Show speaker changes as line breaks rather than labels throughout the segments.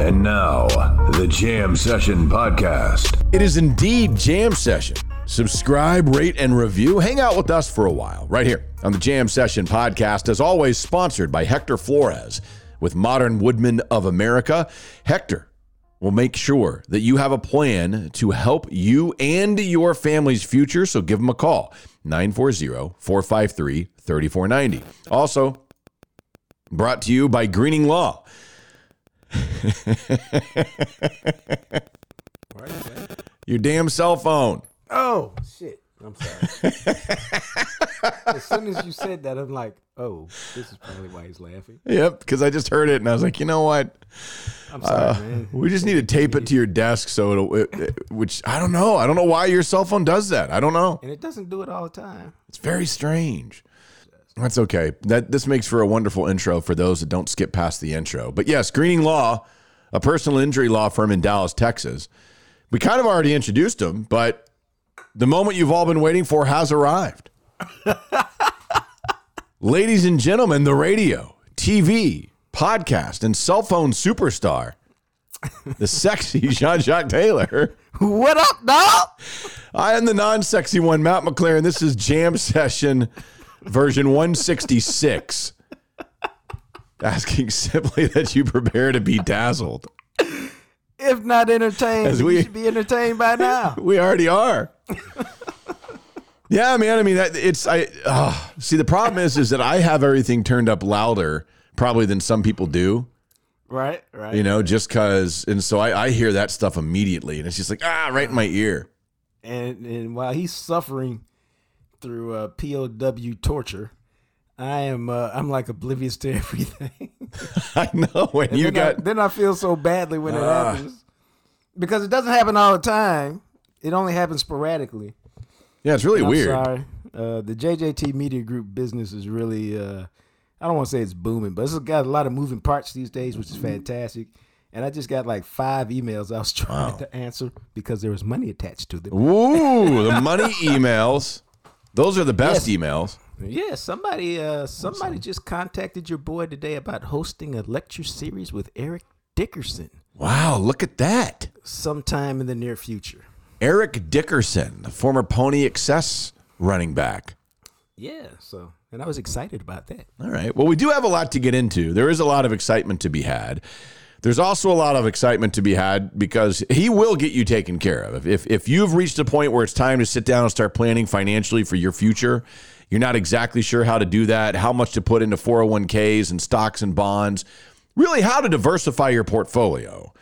And now, the Jam Session Podcast. It is indeed Jam Session. Subscribe, rate, and review. Hang out with us for a while right here on the Jam Session Podcast, as always, sponsored by Hector Flores with Modern Woodmen of America. Hector will make sure that you have a plan to help you and your family's future. So give them a call 940 453 3490. Also, brought to you by Greening Law. Your damn cell phone.
Oh shit! I'm sorry. as soon as you said that, I'm like, oh, this is probably why he's laughing.
Yep, because I just heard it and I was like, you know what?
I'm sorry,
Uh,
man.
we just need to tape it to your desk so it'll, it, it- which I don't know. I don't know why your cell phone does that. I don't know.
And it doesn't do it all the time.
It's very strange. That's okay. That this makes for a wonderful intro for those that don't skip past the intro. But yes, Greening Law, a personal injury law firm in Dallas, Texas. We kind of already introduced them, but the moment you've all been waiting for has arrived. Ladies and gentlemen, the radio, TV, podcast, and cell phone superstar, the sexy Jean Jacques Taylor.
What up, dog?
I am the non sexy one, Matt McLaren. This is Jam Session version 166. Asking simply that you prepare to be dazzled.
If not entertained,
As
you
we-
should be entertained by now.
We already are. yeah, man. I mean, that, it's I uh, see. The problem is, is that I have everything turned up louder probably than some people do.
right, right.
You know, just because, and so I, I hear that stuff immediately, and it's just like ah, right in my ear.
and and while he's suffering through uh, POW torture, I am uh, I'm like oblivious to everything.
I know when
And
you
then,
got
I, then I feel so badly when it
Ah.
happens because it doesn't happen all the time. It only happens sporadically.
yeah, it's really
I'm
weird.
sorry. Uh, the JJT Media Group business is really, uh, I don't want to say it's booming, but it's got a lot of moving parts these days, which is fantastic. And I just got like five emails I was trying to answer because there was money attached to them.
Ooh, the money emails. Those are the best
Yes.
emails.
Yeah, somebody, uh, somebody just contacted your boy today about hosting a lecture series with Eric Dickerson
Wow, look at that.
sometime in the near future.
Eric Dickerson, the former Pony Excess running back.
Yeah, so and I was excited about that.
All right. Well, we do have a lot to get into. There is a lot of excitement to be had. There's also a lot of excitement to be had because he will get you taken care of. If, if, you've reached a point where it's time to sit down and start planning financially for your future, you're not exactly sure how to do that, how much to put into 401ks and stocks and bonds, really how to diversify your portfolio.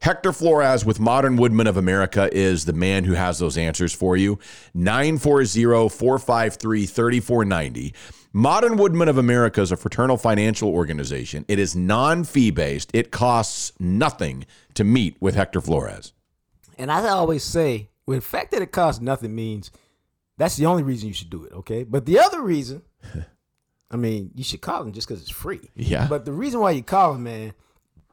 Hector Flores with Modern Woodmen of America is the man who has those answers for you. 940 453 3490. Modern Woodmen of America is a fraternal financial organization. It is non fee based, it costs nothing to meet with Hector Flores.
And I always say, well, the fact that it costs nothing means that's the only reason you should do it, okay? But the other reason, I mean, you should call him just because it's free.
Yeah.
But the reason why you call him, man,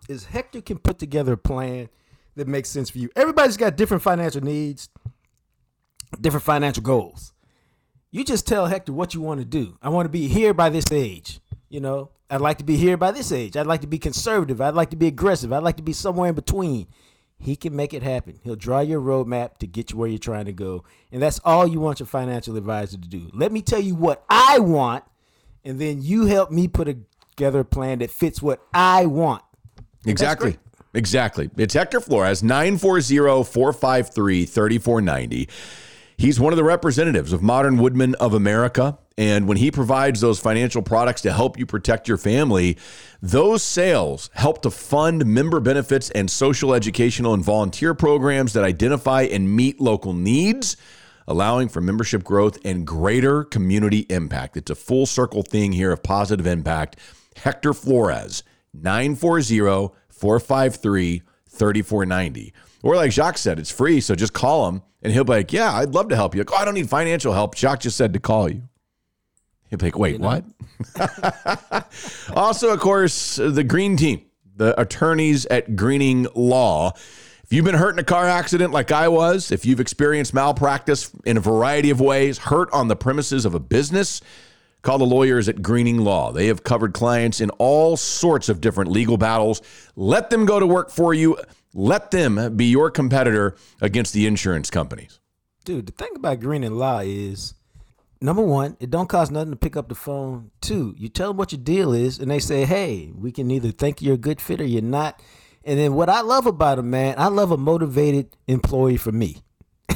is Hector can put together a plan that makes sense for you. Everybody's got different financial needs, different financial goals. You just tell Hector what you want to do. I want to be here by this age. You know, I'd like to be here by this age. I'd like to be conservative. I'd like to be aggressive. I'd like to be somewhere in between. He can make it happen. He'll draw your roadmap to get you where you're trying to go. And that's all you want your financial advisor to do. Let me tell you what I want, and then you help me put together a plan that fits what I want.
Exactly. Exactly. It's Hector Flores, 940 453 3490. He's one of the representatives of Modern Woodmen of America. And when he provides those financial products to help you protect your family, those sales help to fund member benefits and social educational and volunteer programs that identify and meet local needs, allowing for membership growth and greater community impact. It's a full circle thing here of positive impact. Hector Flores, 940 453 3490. Or like Jacques said, it's free, so just call him and he'll be like, Yeah, I'd love to help you. Like, oh, I don't need financial help. Jacques just said to call you. He'll be like, Wait, what? also, of course, the Green Team, the attorneys at Greening Law. If you've been hurt in a car accident like I was, if you've experienced malpractice in a variety of ways, hurt on the premises of a business, Call the lawyers at Greening Law. They have covered clients in all sorts of different legal battles. Let them go to work for you. Let them be your competitor against the insurance companies.
Dude, the thing about Greening Law is number one, it don't cost nothing to pick up the phone. Two, you tell them what your deal is, and they say, hey, we can either think you're a good fit or you're not. And then what I love about them, man, I love a motivated employee for me.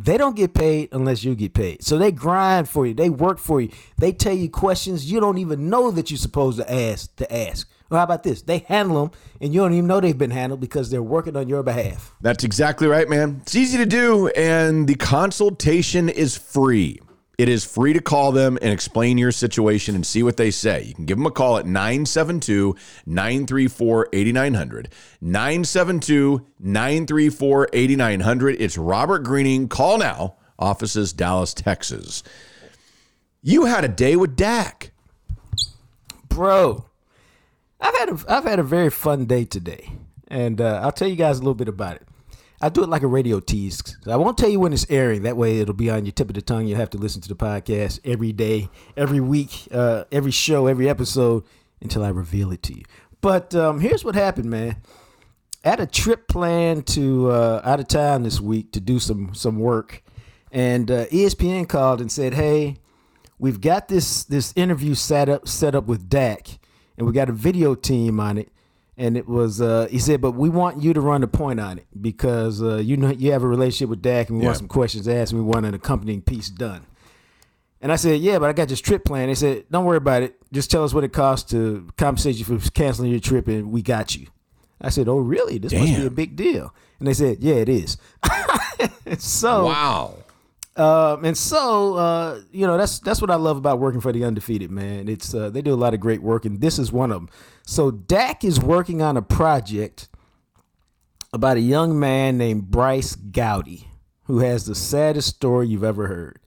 They don't get paid unless you get paid. So they grind for you. They work for you. They tell you questions you don't even know that you're supposed to ask to ask. Well, how about this? They handle them and you don't even know they've been handled because they're working on your behalf.
That's exactly right, man. It's easy to do and the consultation is free. It is free to call them and explain your situation and see what they say. You can give them a call at 972 934 8900. 972 934 8900. It's Robert Greening. Call now. Offices, Dallas, Texas. You had a day with Dak.
Bro, I've had a, I've had a very fun day today. And uh, I'll tell you guys a little bit about it. I do it like a radio tease. I won't tell you when it's airing. That way, it'll be on your tip of the tongue. You'll have to listen to the podcast every day, every week, uh, every show, every episode until I reveal it to you. But um, here's what happened, man. I had a trip planned to uh, out of town this week to do some some work, and uh, ESPN called and said, "Hey, we've got this this interview set up set up with Dak, and we got a video team on it." and it was uh, he said, but we want you to run the point on it because uh, you know you have a relationship with Dak, and we
Yeah.
want some questions asked, and we want an accompanying piece done. And I said, yeah, but I got this trip plan. They said, don't worry about it. Just tell us what it costs to compensate you for canceling your trip, and we got you. I said, oh really? This must be a big deal. And they said, yeah, it is. so
Wow.
Um, and so, uh, you know, that's that's what I love about working for the undefeated man. It's uh, they do a lot of great work, and this is one of them. So Dak is working on a project about a young man named Bryce Gowdy, who has the saddest story you've ever heard.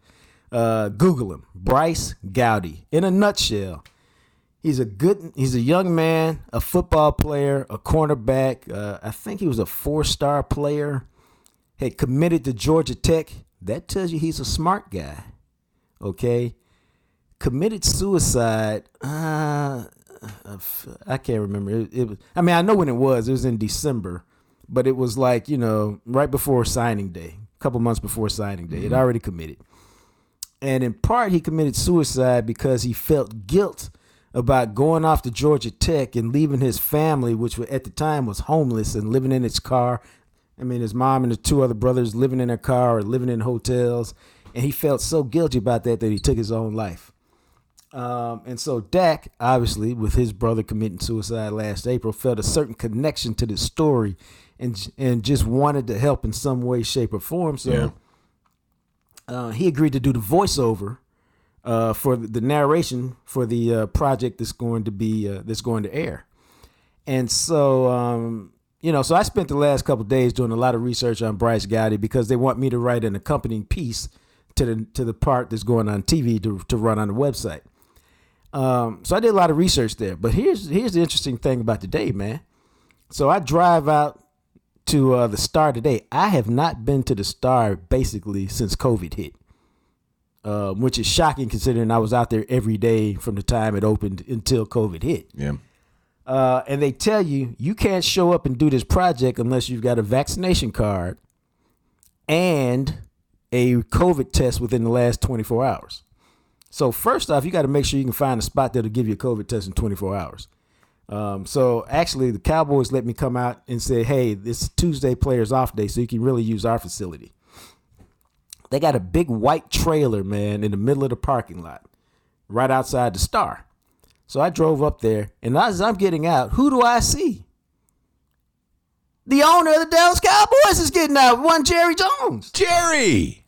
Uh, Google him, Bryce Gowdy. In a nutshell, he's a good, he's a young man, a football player, a cornerback. Uh, I think he was a four-star player had committed to Georgia Tech, that tells you he's a smart guy. Okay. Committed suicide. Uh, I can't remember. It, it was. I mean, I know when it was. It was in December, but it was like you know right before signing day, a couple months before signing day. It already committed, and in part he committed suicide because he felt guilt about going off to Georgia Tech and leaving his family, which at the time was homeless and living in its car. I mean, his mom and his two other brothers living in their car or living in hotels, and he felt so guilty about that that he took his own life. Um, and so Dak, obviously, with his brother committing suicide last April, felt a certain connection to this story, and and just wanted to help in some way, shape, or form. So uh, he agreed to do the voiceover uh, for the the narration for the uh, project that's going to be uh, that's going to air. And so, um, you know, so I spent the last couple days doing a lot of research on Bryce Gowdy because they want me to write an accompanying piece to the to the part that's going on TV to to run on the website. Um, so I did a lot of research there. But here's here's the interesting thing about today, man. So I drive out to uh, the Star today. I have not been to the Star basically since COVID hit, um, which is shocking considering I was out there every day from the time it opened until COVID hit.
Yeah.
Uh, and they tell you you can't show up and do this project unless you've got a vaccination card and a COVID test within the last 24 hours. So first off, you got to make sure you can find a spot that'll give you a COVID test in 24 hours. Um, so actually, the Cowboys let me come out and say, "Hey, this Tuesday players off day, so you can really use our facility." They got a big white trailer, man, in the middle of the parking lot. right outside the Star. So I drove up there, and as I'm getting out, who do I see? The owner of the Dallas Cowboys is getting out. One Jerry Jones.
Jerry.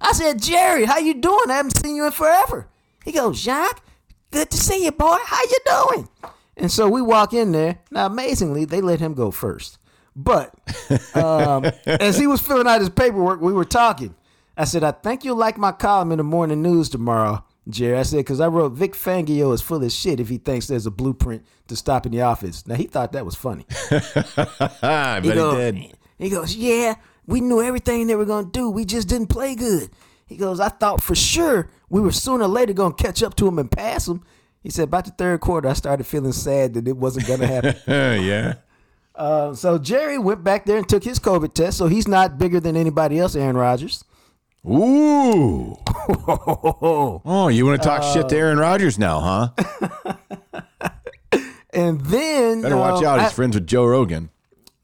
I said, Jerry, how you doing? I haven't seen you in forever. He goes, Jacques, good to see you, boy. How you doing? And so we walk in there. Now, amazingly, they let him go first. But um, as he was filling out his paperwork, we were talking. I said, I think you'll like my column in the morning news tomorrow, Jerry. I said, because I wrote Vic Fangio is full of shit if he thinks there's a blueprint to stop in the office. Now, he thought that was funny.
I he,
goes,
did.
He goes, Yeah, we knew everything they were going to do. We just didn't play good. He goes, I thought for sure we were sooner or later going to catch up to him and pass him. He said, About the third quarter, I started feeling sad that it wasn't going to happen.
yeah.
Uh, so Jerry went back there and took his COVID test, so he's not bigger than anybody else, Aaron Rodgers.
Ooh. Oh, you want to talk shit
Uh,
to Aaron Rodgers now, huh?
And then
Better watch
um,
out. He's
I-
friends with Joe Rogan.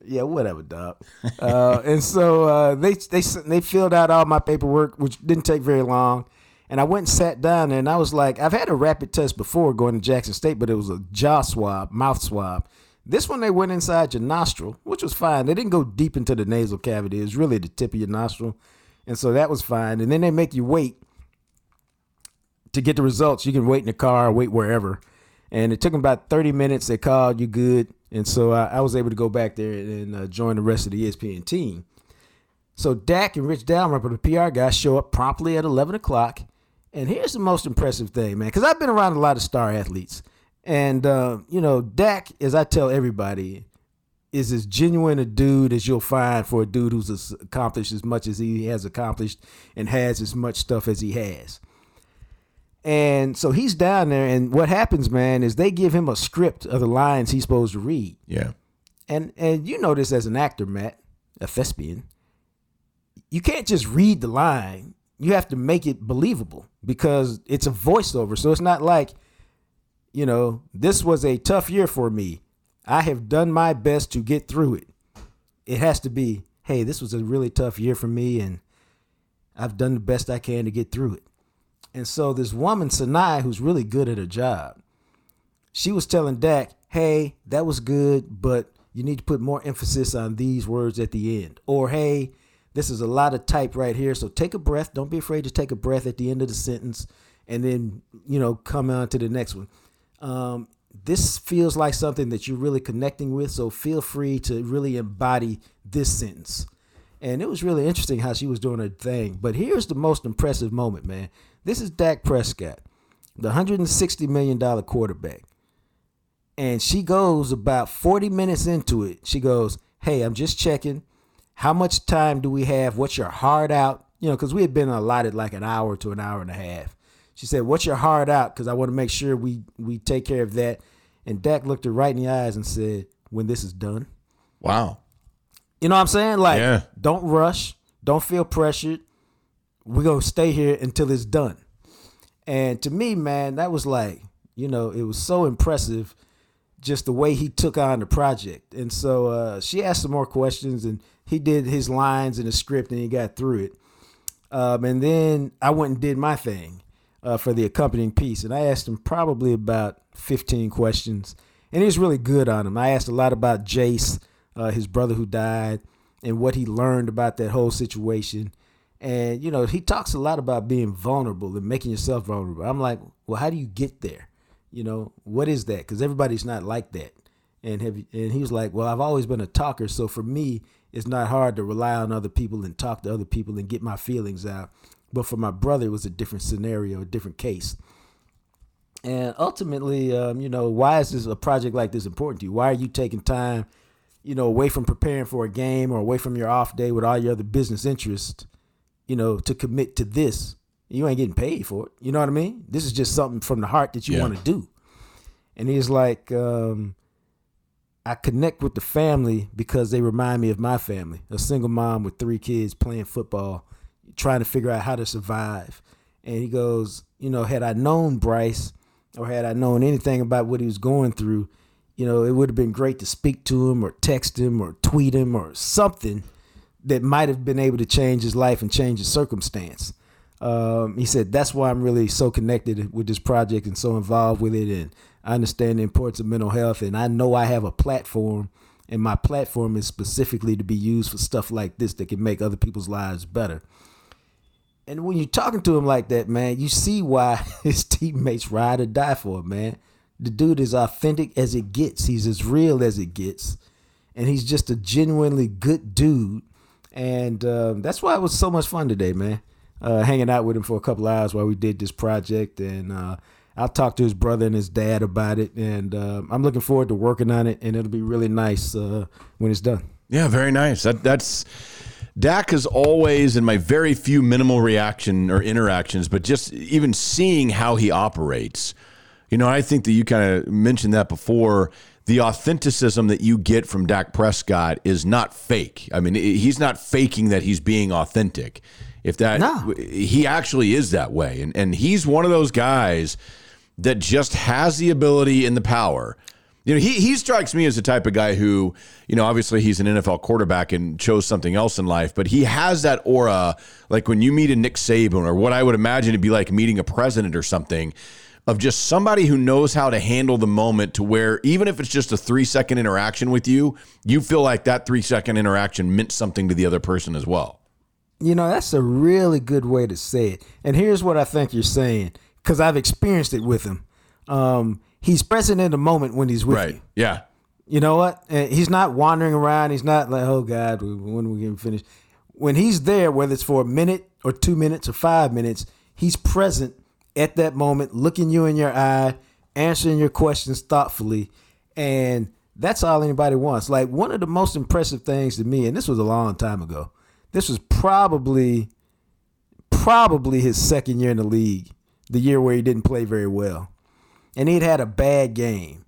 Yeah, whatever, dog. uh, and so uh, they they they filled out all my paperwork, which didn't take very long. And I went and sat down and I was like, I've had a rapid test before going to Jackson State, but it was a jaw swab, mouth swab. This one they went inside your nostril, which was fine. They didn't go deep into the nasal cavity. It was really the tip of your nostril, and so that was fine. And then they make you wait to get the results. You can wait in the car, wait wherever. And it took them about 30 minutes. They called you good. And so I, I was able to go back there and uh, join the rest of the ESPN team. So Dak and Rich Dalrymple, the PR guys, show up promptly at 11 o'clock. And here's the most impressive thing, man, because I've been around a lot of star athletes. And, uh, you know, Dak, as I tell everybody, is as genuine a dude as you'll find for a dude who's as accomplished as much as he has accomplished and has as much stuff as he has. And so he's down there, and what happens, man, is they give him a script of the lines he's supposed to read.
Yeah.
And and you know this as an actor, Matt, a thespian. You can't just read the line. You have to make it believable because it's a voiceover. So it's not like, you know, this was a tough year for me. I have done my best to get through it. It has to be, hey, this was a really tough year for me and I've done the best I can to get through it. And so this woman, Sanai, who's really good at her job, she was telling Dak, hey, that was good, but you need to put more emphasis on these words at the end. Or, hey, this is a lot of type right here. So take a breath. Don't be afraid to take a breath at the end of the sentence and then, you know, come on to the next one. Um, this feels like something that you're really connecting with. So feel free to really embody this sentence. And it was really interesting how she was doing her thing. But here's the most impressive moment, man. This is Dak Prescott, the $160 million quarterback. And she goes about 40 minutes into it. She goes, Hey, I'm just checking. How much time do we have? What's your hard out? You know, because we had been allotted like an hour to an hour and a half. She said, What's your hard out? Because I want to make sure we, we take care of that. And Dak looked her right in the eyes and said, When this is done.
Wow.
You know what I'm saying? Like,
Yeah.
don't rush. Don't feel pressured. We're going to stay here until it's done. And to me, man, that was like, you know, it was so impressive just the way he took on the project. And so uh, she asked some more questions and he did his lines in the script and he got through it. Um, and then I went and did my thing uh, for the accompanying piece. And I asked him probably about 15 questions. And he was really good on them. I asked a lot about Jace, uh, his brother who died, and what he learned about that whole situation. And, you know, he talks a lot about being vulnerable and making yourself vulnerable. I'm like, well, how do you get there? You know, what is that? Because everybody's not like that. And have and he was like, well, I've always been a talker, so for me, it's not hard to rely on other people and talk to other people and get my feelings out. But for my brother, it was a different scenario, a different case. And ultimately, um, you know, why is this a project like this important to you? Why are you taking time, you know, away from preparing for a game or away from your off day with all your other business interests, you know, to commit to this? You ain't getting paid for it. You know what I mean? This is just something from the heart that you
Yeah.
want to do. And he's like, um, I connect with the family because they remind me of my family. A single mom with three kids playing football, trying to figure out how to survive. And he goes, you know, had I known Bryce or had I known anything about what he was going through, you know, it would have been great to speak to him or text him or tweet him or something that might have been able to change his life and change his circumstance. Um, he said that's why I'm really so connected with this project and so involved with it, and I understand the importance of mental health, and I know I have a platform, and my platform is specifically to be used for stuff like this that can make other people's lives better. And when you're talking to him like that, man, you see why his teammates ride or die for him, man. The dude is authentic as it gets. He's as real as it gets, and he's just a genuinely good dude. And um, that's why it was so much fun today, man. Uh, hanging out with him for a couple hours while we did this project, and uh, I'll talk to his brother and his dad about it. And uh, I'm looking forward to working on it, and it'll be really nice uh, when it's done.
Yeah, very nice. That that's Dak is always in my very few minimal reaction or interactions, but just even seeing how he operates. You know, I think that you kind of mentioned that before. The authenticism that you get from Dak Prescott is not fake. I mean, he's not faking that he's being authentic. If that
No.
he actually is that way, and and he's one of those guys that just has the ability and the power. You know, he he strikes me as the type of guy who, you know, obviously he's an NFL quarterback and chose something else in life, but he has that aura, like when you meet a Nick Saban or what I would imagine to be like meeting a president or something, of just somebody who knows how to handle the moment to where even if it's just a three second interaction with you, you feel like that three second interaction meant something to the other person as well.
You know, that's a really good way to say it. And here's what I think you're saying, because I've experienced it with him. Um, he's present in the moment when he's with you.
Yeah.
You know what? And he's not wandering around. He's not like, oh God, when are we going to finish? When he's there, whether it's for a minute or two minutes or five minutes, he's present at that moment, looking you in your eye, answering your questions thoughtfully. And that's all anybody wants. Like one of the most impressive things to me, and this was a long time ago, this was probably probably his second year in the league, the year where he didn't play very well. And he'd had a bad game.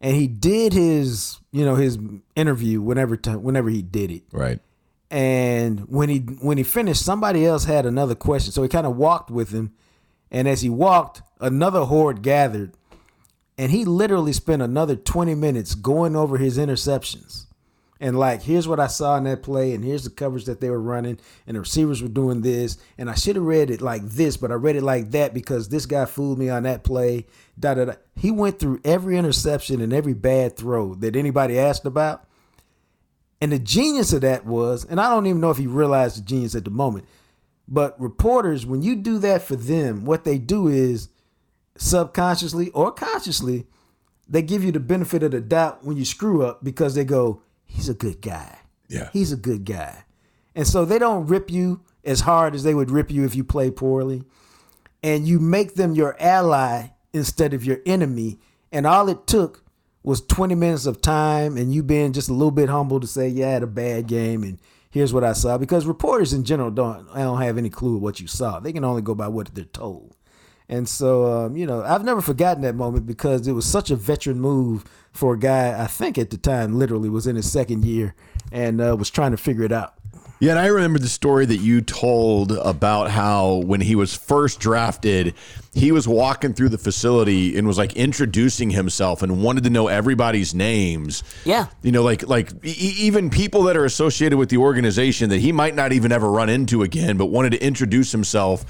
And he did his, you know, his interview whenever t- whenever he did it.
Right.
And when he when he finished, somebody else had another question. So he kind of walked with him. And as he walked, another horde gathered. And he literally spent another 20 minutes going over his interceptions. And like, here's what I saw in that play, and here's the coverage that they were running, and the receivers were doing this, and I should have read it like this, but I read it like that because this guy fooled me on that play. Da da da. He went through every interception and every bad throw that anybody asked about. And the genius of that was, and I don't even know if he realized the genius at the moment, but reporters, when you do that for them, what they do is subconsciously or consciously, they give you the benefit of the doubt when you screw up because they go, he's a good guy.
Yeah.
He's a good guy. And so they don't rip you as hard as they would rip you if you play poorly. And you make them your ally instead of your enemy. And all it took was 20 minutes of time and you being just a little bit humble to say, yeah, I had a bad game and here's what I saw. Because reporters in general don't, I don't have any clue what you saw. They can only go by what they're told. And so, um, you know, I've never forgotten that moment because it was such a veteran move for a guy, I think at the time, literally was in his second year and uh, was trying to figure it out.
Yeah, and I remember the story that you told about how when he was first drafted, he was walking through the facility and was like introducing himself and wanted to know everybody's names.
Yeah.
You know, like like e- even people that are associated with the organization that he might not even ever run into again, but wanted to introduce himself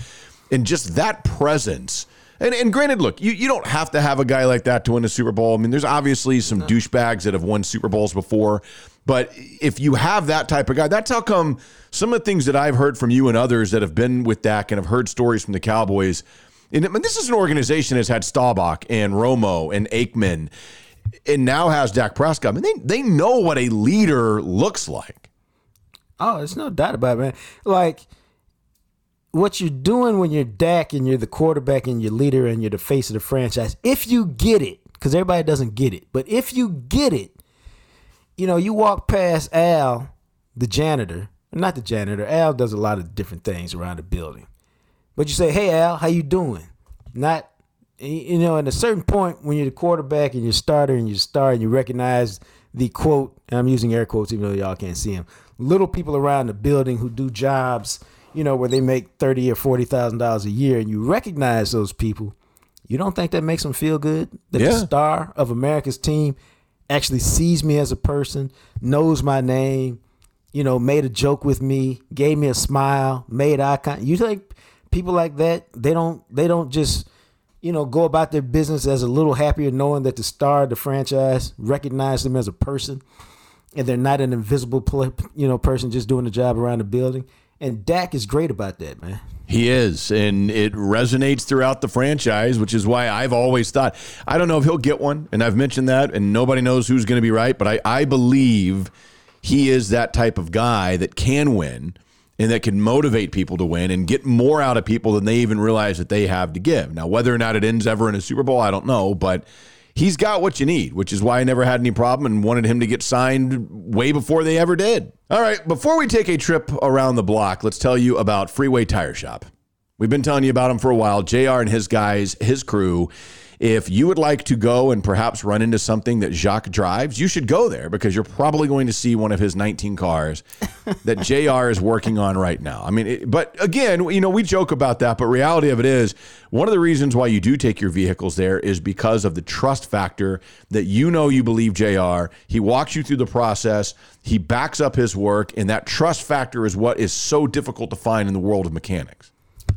and just that presence. And, and granted, look, you, you don't have to have a guy like that to win a Super Bowl. I mean, there's obviously some douchebags that have won Super Bowls before. But if you have that type of guy, that's how come some of the things that I've heard from you and others that have been with Dak and have heard stories from the Cowboys. And I mean, this is an organization that's had Staubach and Romo and Aikman and now has Dak Prescott. I mean, they, they know what a leader looks like.
Oh, there's no doubt about it, man. Like what you're doing when you're Dak and you're the quarterback and you're leader and you're the face of the franchise, if you get it, because everybody doesn't get it, but if you get it, you know, you walk past Al, the janitor, not the janitor. Al does a lot of different things around the building, but you say, "Hey, Al, how you doing?" Not, you know, at a certain point when you're the quarterback and you're starter and you start and you recognize the quote, I'm using air quotes even though y'all can't see them, little people around the building who do jobs, you know, where they make thirty or forty thousand dollars a year, and you recognize those people. You don't think that makes them feel good that the star of America's team actually sees me as a person, knows my name, you know, made a joke with me, gave me a smile, made eye contact. You think people like that, they don't they don't just you know go about their business as a little happier knowing that the star of the franchise recognized them as a person, and they're not an invisible you know person just doing the job around the building. And Dak is great about that, man.
He is, and it resonates throughout the franchise, which is why I've always thought I don't know if he'll get one, and I've mentioned that, and nobody knows who's going to be right, but I, I believe he is that type of guy that can win and that can motivate people to win and get more out of people than they even realize that they have to give. Now, whether or not it ends ever in a Super Bowl, I don't know, but he's got what you need, which is why I never had any problem and wanted him to get signed way before they ever did. All right, before we take a trip around the block, let's tell you about Freeway Tire Shop. We've been telling you about him for a while. JR and his guys, his crew. If you would like to go and perhaps run into something that Jacques drives, you should go there because you're probably going to see one of his 19 cars that JR is working on right now. I mean, it, but again, you know, we joke about that, but reality of it is one of the reasons why you do take your vehicles there is because of the trust factor that you know you believe JR. He walks you through the process, he backs up his work, and that trust factor is what is so difficult to find in the world of mechanics.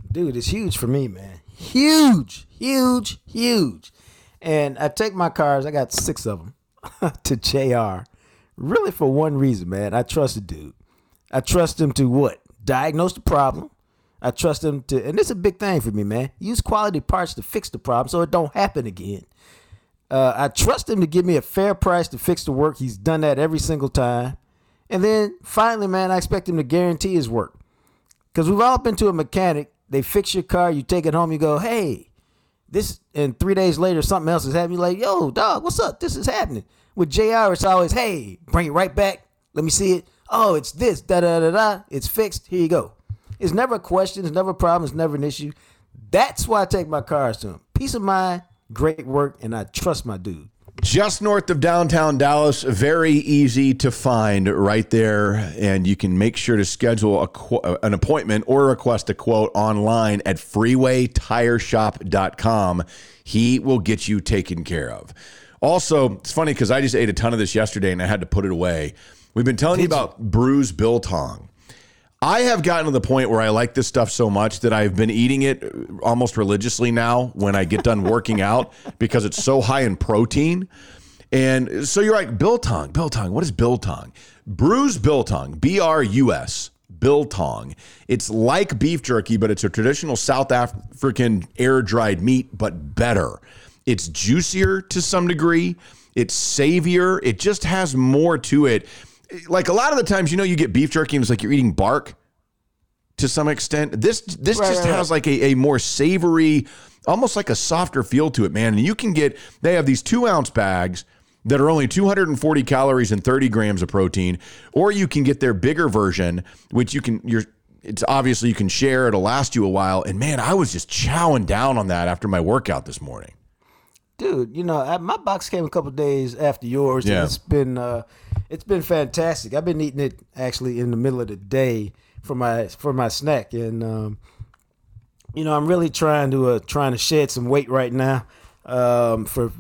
Dude, it's huge for me, man. Huge, huge, huge. And I take my cars, I got six of them, to JR. Really for one reason, man. I trust the dude. I trust him to what? Diagnose the problem. I trust him to, and this is a big thing for me, man. Use quality parts to fix the problem so it don't happen again. Uh, I trust him to give me a fair price to fix the work. He's done that every single time. And then finally, man, I expect him to guarantee his work. Because we've all been to a mechanic they fix your car, you take it home, you go, hey, this, and three days later, something else is happening. You're like, yo, dog, what's up? This is happening. With JR, it's always, hey, bring it right back. Let me see it. Oh, it's this, da da da da. It's fixed. Here you go. It's never a question. It's never a problem. It's never an issue. That's why I take my cars to him. Peace of mind, great work, and I trust my dude
just north of downtown Dallas. Very easy to find right there. And you can make sure to schedule a, uh, an appointment or request a quote online at freewaytireshop.com. He will get you taken care of. Also, it's funny because I just ate a ton of this yesterday and I had to put it away. We've been telling Did you about Brus Biltong. I have gotten to the point where I like this stuff so much that I've been eating it almost religiously now when I get done working out because it's so high in protein. And so you're right, biltong, biltong. What is biltong? Brus biltong, B R U S, biltong. It's like beef jerky, but it's a traditional South African air dried meat, but better. It's juicier to some degree. It's savior. It just has more to it like a lot of the times, you know, you get beef jerky and it's like you're eating bark to some extent. This this right, just right, has right. like a, a more savory, almost like a softer feel to it, man. And you can get they have these two ounce bags that are only 240 calories and 30 grams of protein, or you can get their bigger version, which you can you're it's obviously you can share, it'll last you a while. And man, I was just chowing down on that after my workout this morning
dude, you know, my box came a couple days after yours. Yeah. it's been uh, it's been fantastic. I've been eating it actually in the middle of the day for my for my snack, and um, you know, I'm really trying to uh, trying to shed some weight right now um, for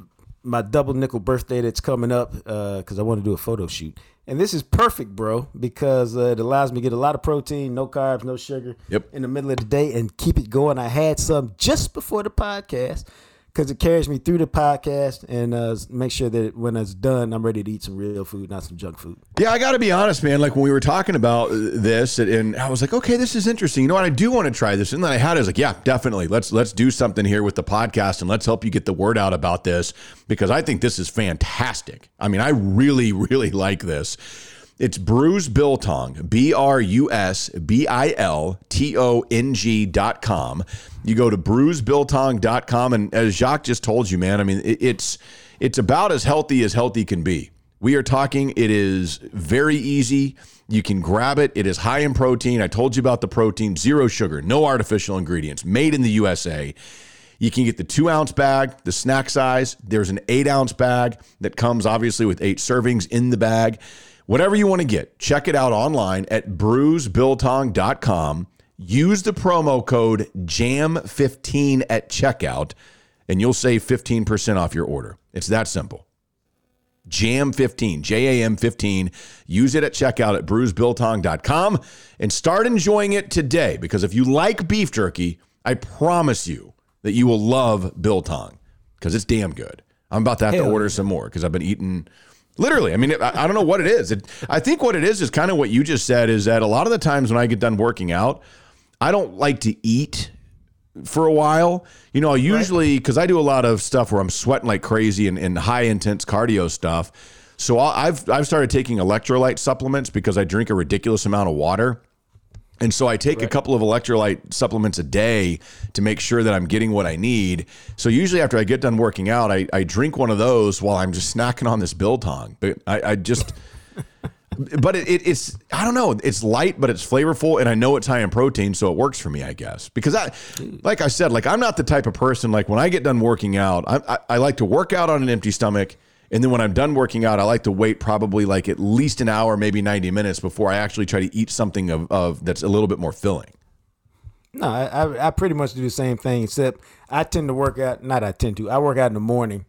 my double nickel birthday that's coming up because uh, I want to do a photo shoot. And this is perfect, bro, because uh, it allows me to get a lot of protein, no carbs, no sugar
yep.
in the middle of the day and keep it going. I had some just before the podcast because it carries me through the podcast and uh, make sure that when it's done, I'm ready to eat some real food, not some junk food.
Yeah, I got to be honest, man. Like when we were talking about this, and I was like, okay, this is interesting. You know what? I do want to try this. And then I had it, I was like, yeah, definitely. Let's let's do something here with the podcast and let's help you get the word out about this because I think this is fantastic. I mean, I really, really like this. It's Brus Biltong, B R U S B I L T O N G dot com. You go to brusbiltong.com. And as Jacques just told you, man, I mean, it's, it's about as healthy as healthy can be. We are talking, it is very easy. You can grab it. It is high in protein. I told you about the protein, zero sugar, no artificial ingredients, made in the USA. You can get the two ounce bag, the snack size. There's an eight ounce bag that comes obviously with eight servings in the bag. Whatever you want to get, check it out online at brusbiltong.com. Use the promo code JAM15 at checkout, and you'll save 15% off your order. It's that simple. JAM15, J A M 15. Use it at checkout at brusbiltong.com and start enjoying it today because if you like beef jerky, I promise you that you will love Biltong because it's damn good. I'm about to have to
Hell
order some more because I've been eating. Literally, I mean, I, I don't know what it is. It, I think what it is is kind of what you just said is that a lot of the times when I get done working out, I don't like to eat for a while. You know, I usually because I do a lot of stuff where I'm sweating like crazy and, and high intense cardio stuff. So I- I've I've started taking electrolyte supplements because I drink a ridiculous amount of water. And so I take a couple of electrolyte supplements a day to make sure that I'm getting what I need. So usually after I get done working out, I, I drink one of those while I'm just snacking on this biltong. But I, I just but it, it, it's I don't know. It's light, but it's flavorful, and I know it's high in protein, so it works for me, I guess. Because I, like I said, like I'm not the type of person like when I get done working out, I, I, I like to work out on an empty stomach, and then when I'm done working out, I like to wait probably like at least an hour, maybe 90 minutes before I actually try to eat something of, of that's a little bit more filling.
No, I, I I pretty much do the same thing, except I tend to work out. Not I tend to. I work out in the morning,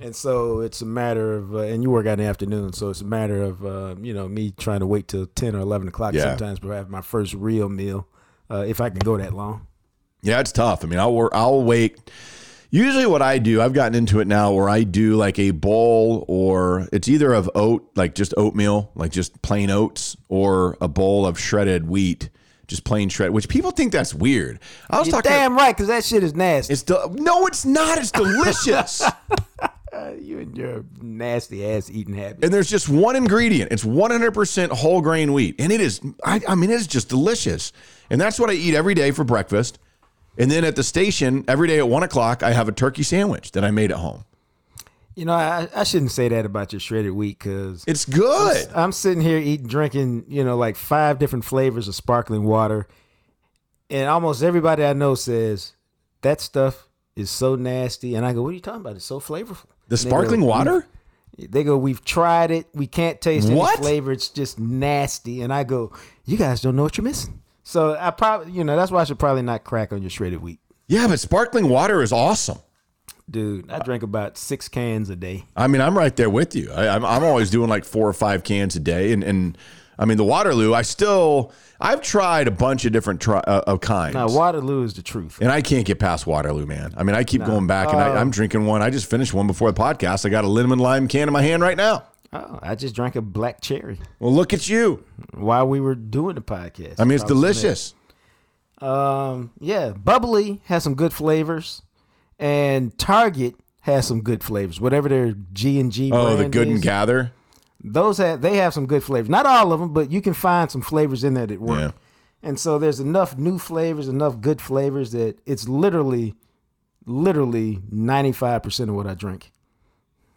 and so it's a matter of. Uh, and you work out in the afternoon, so it's a matter of uh, you know me trying to wait till ten or eleven o'clock
Yeah.
sometimes to have my first real meal, uh, if I can go that long.
Yeah, it's tough. I mean, I'll work, I'll wait. Usually, what I do, I've gotten into it now, where I do like a bowl, or it's either of oat, like just oatmeal, like just plain oats, or a bowl of shredded wheat, just plain shredded. Which people think that's weird. I was
You're
talking.
damn right, because that shit is nasty.
it's del- no, it's not. It's delicious.
you and your nasty ass eating habit.
and there's just one ingredient. It's 100% whole grain wheat, and it is. I, I mean, it is just delicious. And that's what I eat every day for breakfast. And then at the station, every day at one o'clock, I have a turkey sandwich that I made at home.
You know, I, I shouldn't say that about your shredded wheat because
It's good.
I'm sitting here eating, drinking, you know, like five different flavors of sparkling water, and almost everybody I know says that stuff is so nasty. And I go, "What are you talking about? It's so flavorful."
The
they go,
sparkling water?
They go, "We've tried it. We can't taste
What?
any flavor. It's just nasty." And I go, "You guys don't know what you're missing." So I probably, you know, that's why I should probably not crack on your shredded wheat,
Yeah, but sparkling water is awesome.
dude. I drink about six cans a day.
I mean, I'm right there with you. I, I'm, I'm always doing like four or five cans a day, and and I mean the Waterloo. I still I've tried a bunch of different tri- uh, of kinds.
Now, Waterloo is the truth.
and I can't get past Waterloo, man. I mean, I keep going back, and I, I'm drinking one. I just finished one before the podcast. I got a lemon lime can in my hand right now.
Oh, I just drank a black cherry
Well, look at you.
while we were doing the podcast.
I mean, it's
I
delicious.
Um, yeah, bubly has some good flavors, and Target has some good flavors. Whatever their G and G.
Oh, the good
is,
and gather.
Those have they have some good flavors. Not all of them, but you can find some flavors in there that work.
Yeah.
And so there's enough new flavors, enough good flavors that it's literally, literally 95% of what I drink.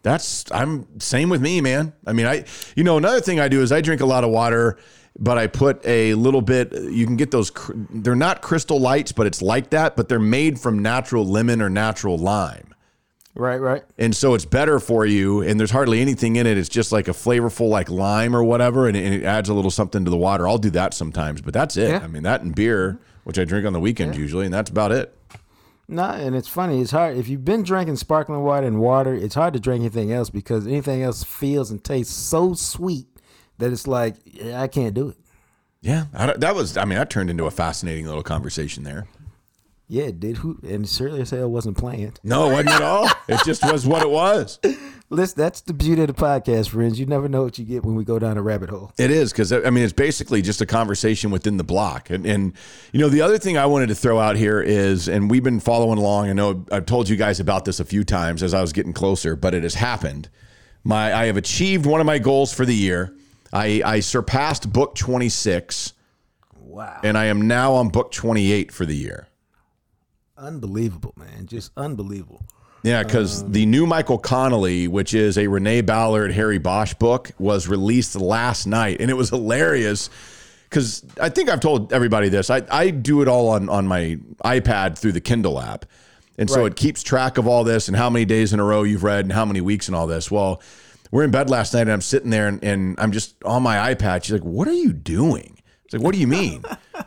That's I'm same with me, man. I mean, I you know another thing I do is I drink a lot of water, but I put a little bit. You can get those. They're not crystal lights, but it's like that. But they're made from natural lemon or natural lime,
Right, right.
and so it's better for you. And there's hardly anything in it. It's just like a flavorful like lime or whatever, and it, and it adds a little something to the water. I'll do that sometimes, but that's it.
Yeah.
I mean, that and beer, which I drink on the weekends usually, and that's about it.
No, and it's funny. It's hard if you've been drinking sparkling water and water. It's hard to drink anything else because anything else feels and tastes so sweet that it's like I can't do it.
Yeah, I that was. I mean, that turned into a fascinating little conversation there.
Yeah, it did. Who and certainly as hell wasn't planned.
No, it wasn't at all. It just was what it was.
Listen, that's the beauty of the podcast, friends. You never know what you get when we go down a rabbit hole.
It is because I mean it's basically just a conversation within the block, and and you know the other thing I wanted to throw out here is, and we've been following along. I know I've told you guys about this a few times as I was getting closer, but it has happened. My I have achieved one of my goals for the year. I I surpassed book twenty six,
Wow,
and I am now on book twenty eight for the year.
Unbelievable, man! Just unbelievable.
Yeah, because um, the new Michael Connelly, which is a Renee Ballard, Harry Bosch book, was released last night, and it was hilarious. Because I think I've told everybody this. I, I do it all on on my iPad through the Kindle app, and so
Right.
it keeps track of all this and how many days in a row you've read and how many weeks and all this. Well, we're in bed last night, and I'm sitting there, and, and I'm just on my iPad. She's like, "What are you doing?" It's like, "What do you mean?"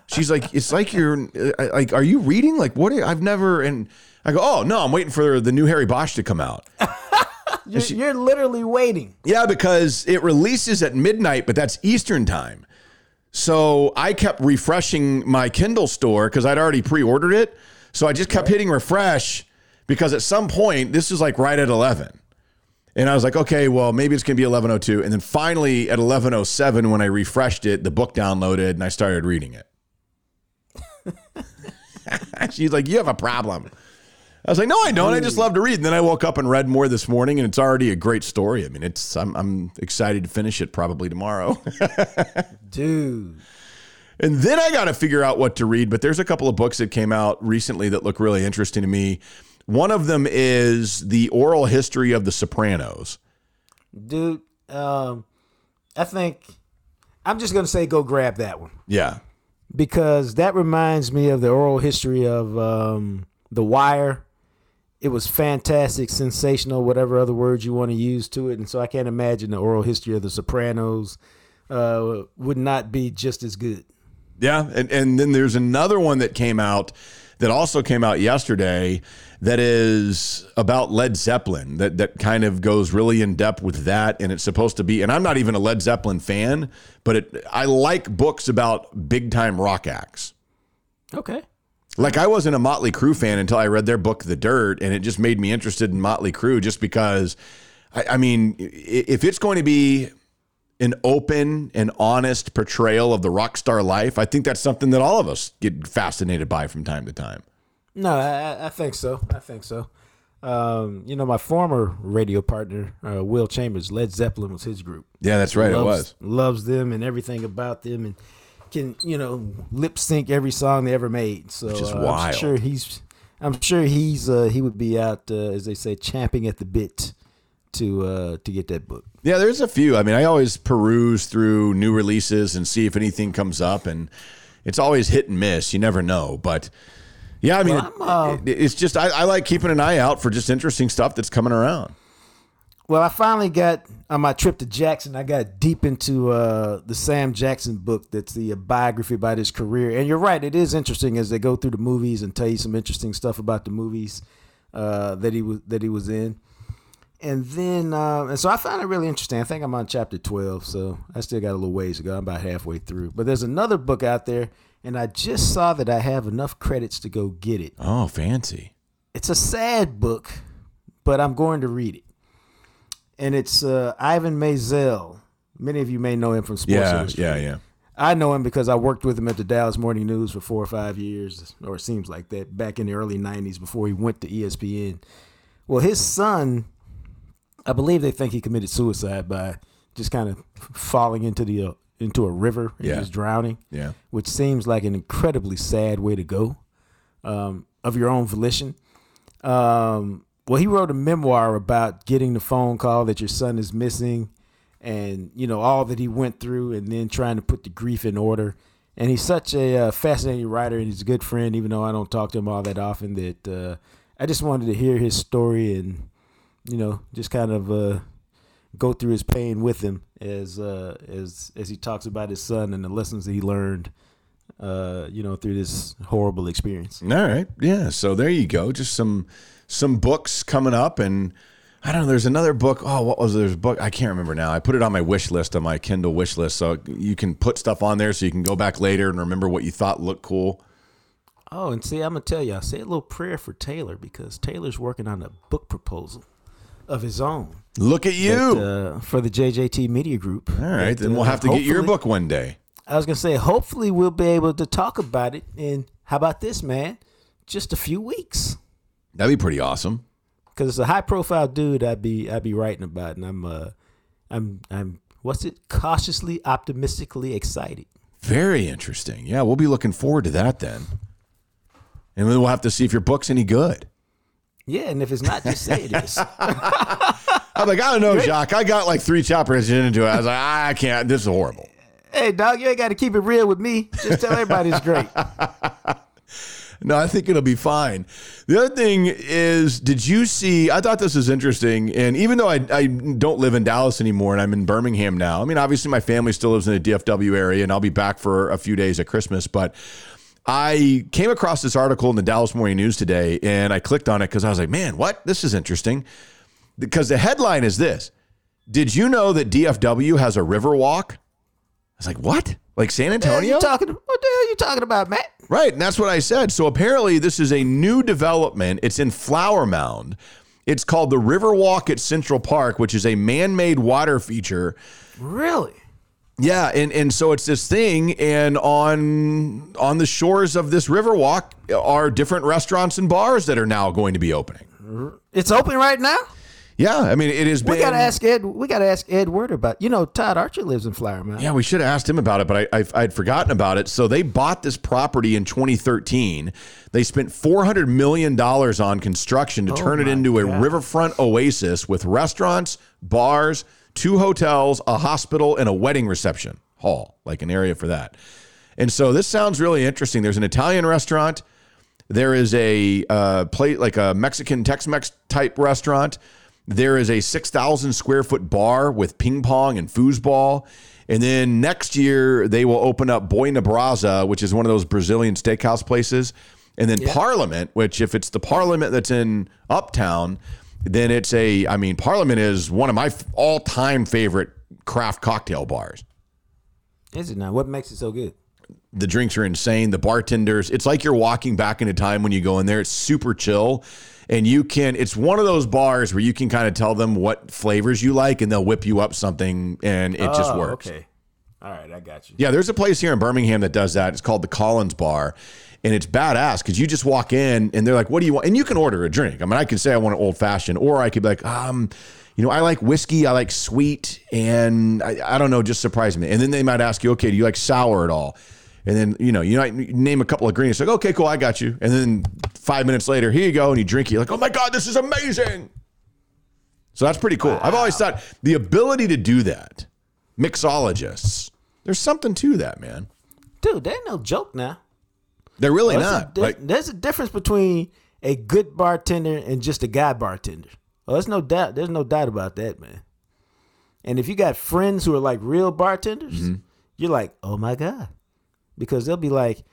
She's like, "It's like you're uh, like, are you reading? Like, what? Are, I've never." And I go, "Oh no, I'm waiting for the new Harry Bosch to come out."
You're, you're literally waiting.
Yeah, because it releases at midnight, but that's Eastern time. So I kept refreshing my Kindle store because I'd already pre ordered it. So I just kept hitting refresh because at some point, this is like right at 11. And I was like, okay, well, maybe it's going to be 1102. And then finally at 1107, when I refreshed it, the book downloaded and I started reading it. She's like, you have a problem. I was like, no, I don't. I just love to read. And then I woke up and read more this morning, and it's already a great story. I mean, it's I'm, I'm excited to finish it probably tomorrow.
Dude.
and then I got to figure out what to read. But there's a couple of books that came out recently that look really interesting to me. One of them is the oral history of The Sopranos.
Dude, um, I think I'm just gonna say go grab that one
Yeah,
because that reminds me of the oral history of um, The Wire. It was fantastic, sensational, whatever other words you want to use to it, and so I can't imagine the oral history of The Sopranos uh, would not be just as good.
Yeah, and and then there's another one that came out that also came out yesterday that is about Led Zeppelin that that kind of goes really in depth with that and it's supposed to be and I'm not even a Led Zeppelin fan, but it I like books about big time rock acts.
Okay.
Like I wasn't a Motley Crue fan until I read their book The Dirt and it just made me interested in Motley Crue just because I, I mean if it's going to be an open and honest portrayal of the rock star life, I think that's something that all of us get fascinated by from time to time.
No, I, I- think so. I think so. Um, you know, my former radio partner, uh, Will Chambers, Led Zeppelin was his group.
Yeah, that's right.
loves, it was. Loves them and everything about them, and can you know lip sync every song they ever made. So
Which is
uh, I'm sure he's. I'm sure he's uh, he would be out uh, as they say champing at the bit to uh, to get that book.
Yeah, there's a few. I mean, I always peruse through new releases and see if anything comes up, and it's always hit and miss. You never know, but yeah, I mean,
Well, uh,
it- it's just I, I like keeping an eye out for just interesting stuff that's coming around.
Well, I finally got on my trip to Jackson. I got deep into uh, the Sam Jackson book. That's the uh, biography about his career. And you're right; it is interesting as they go through the movies and tell you some interesting stuff about the movies uh, that he was that he was in. And then, uh, and so I found it really interesting. I think I'm on chapter 12, so I still got a little ways to go. I'm about halfway through. But there's another book out there, and I just saw that I have enough credits to go get it.
Oh, fancy.
It's a sad book, but I'm going to read it. And it's uh, Ivan Maisel. Many of you may know him from Sports
Yeah,
Illustrated.
yeah, yeah.
I know him because I worked with him at the Dallas Morning News for four or five years, or it seems like that, back in the early 90s before he went to ESPN. Well, his son, I believe they think he committed suicide by just kind of falling into the uh, into a river and
Yeah.
just drowning
Yeah.
which seems like an incredibly sad way to go um, of your own volition. Um, well, he wrote a memoir about getting the phone call that your son is missing and, you know, all that he went through and then trying to put the grief in order. And he's such a uh, fascinating writer and he's a good friend, even though I don't talk to him all that often, that uh, I just wanted to hear his story and, you know, just kind of uh, go through his pain with him as uh, as as he talks about his son and the lessons that he learned, uh, you know, through this horrible experience.
All right. Yeah. So there you go. Just some some books coming up and I don't know. There's another book. Oh, what was there's a book? I can't remember now. I put it on my wish list on my Kindle wish list, so you can put stuff on there, so you can go back later and remember what you thought looked cool.
Oh, and see, I'm gonna tell y'all, say a little prayer for Taylor because Taylor's working on a book proposal of his own
Look at you.
that, uh, for the JJT Media Group.
All right, then we'll
uh,
have to get your book one day.
I was gonna say, hopefully, we'll be able to talk about it in how about this, man? Just a few weeks.
That'd be pretty awesome.
because it's a high profile dude I'd be I'd be writing about, and I'm uh I'm I'm what's it cautiously optimistically excited.
Very interesting. Yeah, we'll be looking forward to that then. And then we'll have to see if your book's any good.
Yeah, and if it's not, just say it is.
I'm like, I don't know, Jacques. I got like three choppers into it. I was like, ah, I can't. This is horrible.
hey, dog, you ain't got to keep it real with me. Just tell everybody it's great.
No, I think it'll be fine. The other thing is, did you see? I thought this was interesting. And even though I, I don't live in Dallas anymore and I'm in Birmingham now, I mean, obviously my family still lives in the DFW area and I'll be back for a few days at Christmas. But I came across this article in the Dallas Morning News today and I clicked on it because I was like, man, what? This is interesting. because the headline is this Did you know that DFW has a river walk? I was like, what? Like San
What the hell
Antonio?
you talking? What the hell are you talking about, Matt?
Right, and that's what I said. So apparently, this is a new development. It's in Flower Mound. It's called the Riverwalk at Central Park, which is a man-made water feature.
Really?
Yeah, and and so it's this thing, and on on the shores of this Riverwalk are different restaurants and bars that are now going to be opening.
It's open right now.
Yeah, I mean it is. has been.
We gotta ask Ed. We gotta ask Ed Word about. You know, Todd Archer lives in Flower Mound.
Yeah, we should have asked him about it, but I, I, I'd forgotten about it. So they bought this property in 2013. They spent $400 million on construction to oh turn it into a riverfront oasis with restaurants, bars, two hotels, a hospital, and a wedding reception hall, like an area for that. And so this sounds really interesting. There's an Italian restaurant. There is a uh, plate like a Mexican Tex-Mex type restaurant. There is a 6,000 square foot bar with ping pong and foosball. And then next year they will open up Boi Na Braza, which is one of those Brazilian steakhouse places. And then Parliament, which if it's the Parliament that's in Uptown, then it's a. I mean, Parliament is one of my all-time favorite craft cocktail bars
Is it now? What makes it so good?
the drinks are insane. The bartenders, it's like you're walking back into time when you go in there. It's super chill. And you can, it's one of those bars where you can kind of tell them what flavors you like and they'll whip you up something and it just
Oh,
works.
Okay. All right, I got you.
Yeah, there's a place here in Birmingham that does that. It's called the Collins Bar. And it's badass because you just walk in and they're like, what do you want? And you can order a drink. I mean, I could say I want an old fashioned, or I could be like, um, you know, I like whiskey, I like sweet, and I, I don't know, just surprise me. And then they might ask you, okay, do you like sour at all? And then, you know, you might name a couple of ingredients, like, okay, cool, I got you. And then five minutes later, here you go, and you drink it. You're like, oh my God, this is amazing. So that's pretty cool. I've always thought the ability to do that, mixologists, there's something to that, man.
Dude, that ain't no joke now.
They're really
a
not.
di-
Like,
there's a difference between a good bartender and just a guy bartender. Oh, there's no doubt. There's no doubt about that, man. And if you got friends who are like real bartenders,
Mm-hmm.
you're like, oh my god, because they'll be like,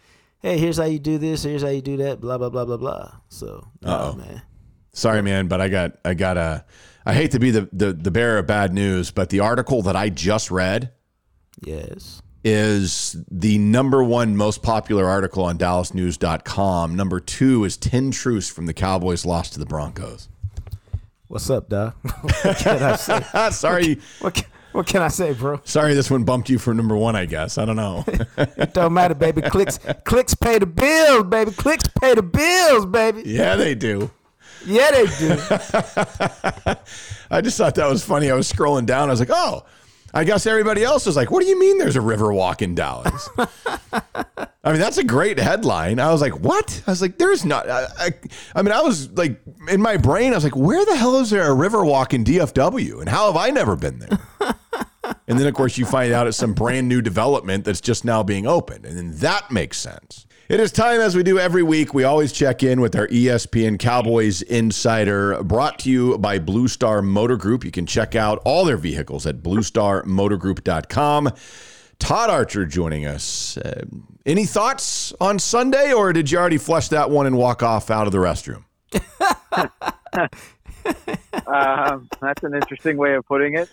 hey, here's how you do this, here's how you do that, blah blah blah blah blah. So, oh man,
sorry, man, but I got, I got a, I hate to be the, the, the bearer of bad news, but the article that I just read
yes,
is the number one most popular article on DallasNews.com. Number two is 10 truths from the Cowboys lost to the Broncos.
what's up, dog? what can I say?
Sorry,
What can, what can I say, bro?
sorry, this one bumped you for number one, I guess. I don't know.
It don't matter, baby. Clicks, clicks pay the bills, baby. Clicks pay the bills, baby.
yeah, they do.
Yeah, they do.
I just thought that was funny. I was scrolling down. I was like, oh, I guess everybody else was like, what do you mean there's a river walk in Dallas? I mean, that's a great headline. I was like, what? I was like, there's not. I, I, I mean, I was like, in my brain, I was like, where the hell is there a river walk in DFW? And how have I never been there? and then, of course, you find out it's some brand new development that's just now being opened. And then that makes sense. It is time, as we do every week, we always check in with our ESPN Cowboys Insider, brought to you by Blue Star Motor Group. You can check out all their vehicles at bluestarmotorgroup.com. Todd Archer joining us. Uh, any thoughts on Sunday, or did you already flush that one and walk off out of the restroom?
Um, that's an interesting way of putting it.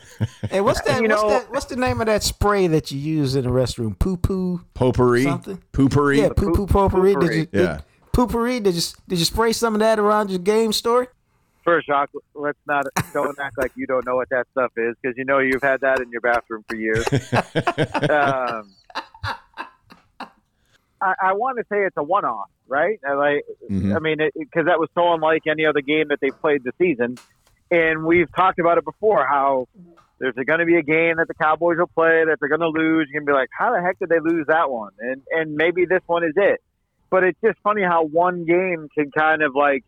Hey, what's that?
You
what's
know-
that? What's the name of that spray that you use in the restroom? Poo poo.
Potpourri?
Something?
Poopery?
Yeah, poo poo potpourri. Did you?
Yeah.
Did, poopery. Did you? Did you spray some of that around your game story?
First, Jacques, let's not don't act like you don't know what that stuff is because you know you've had that in your bathroom for years. um, I, I want to say it's a one-off, right? I like,
Mhm.
I mean, because that was so unlike any other game that they played this season, and we've talked about it before. How there's going to be a game that the Cowboys will play that they're going to lose. You're going to be like, how the heck did they lose that one? And and maybe this one is it. But it's just funny how one game can kind of like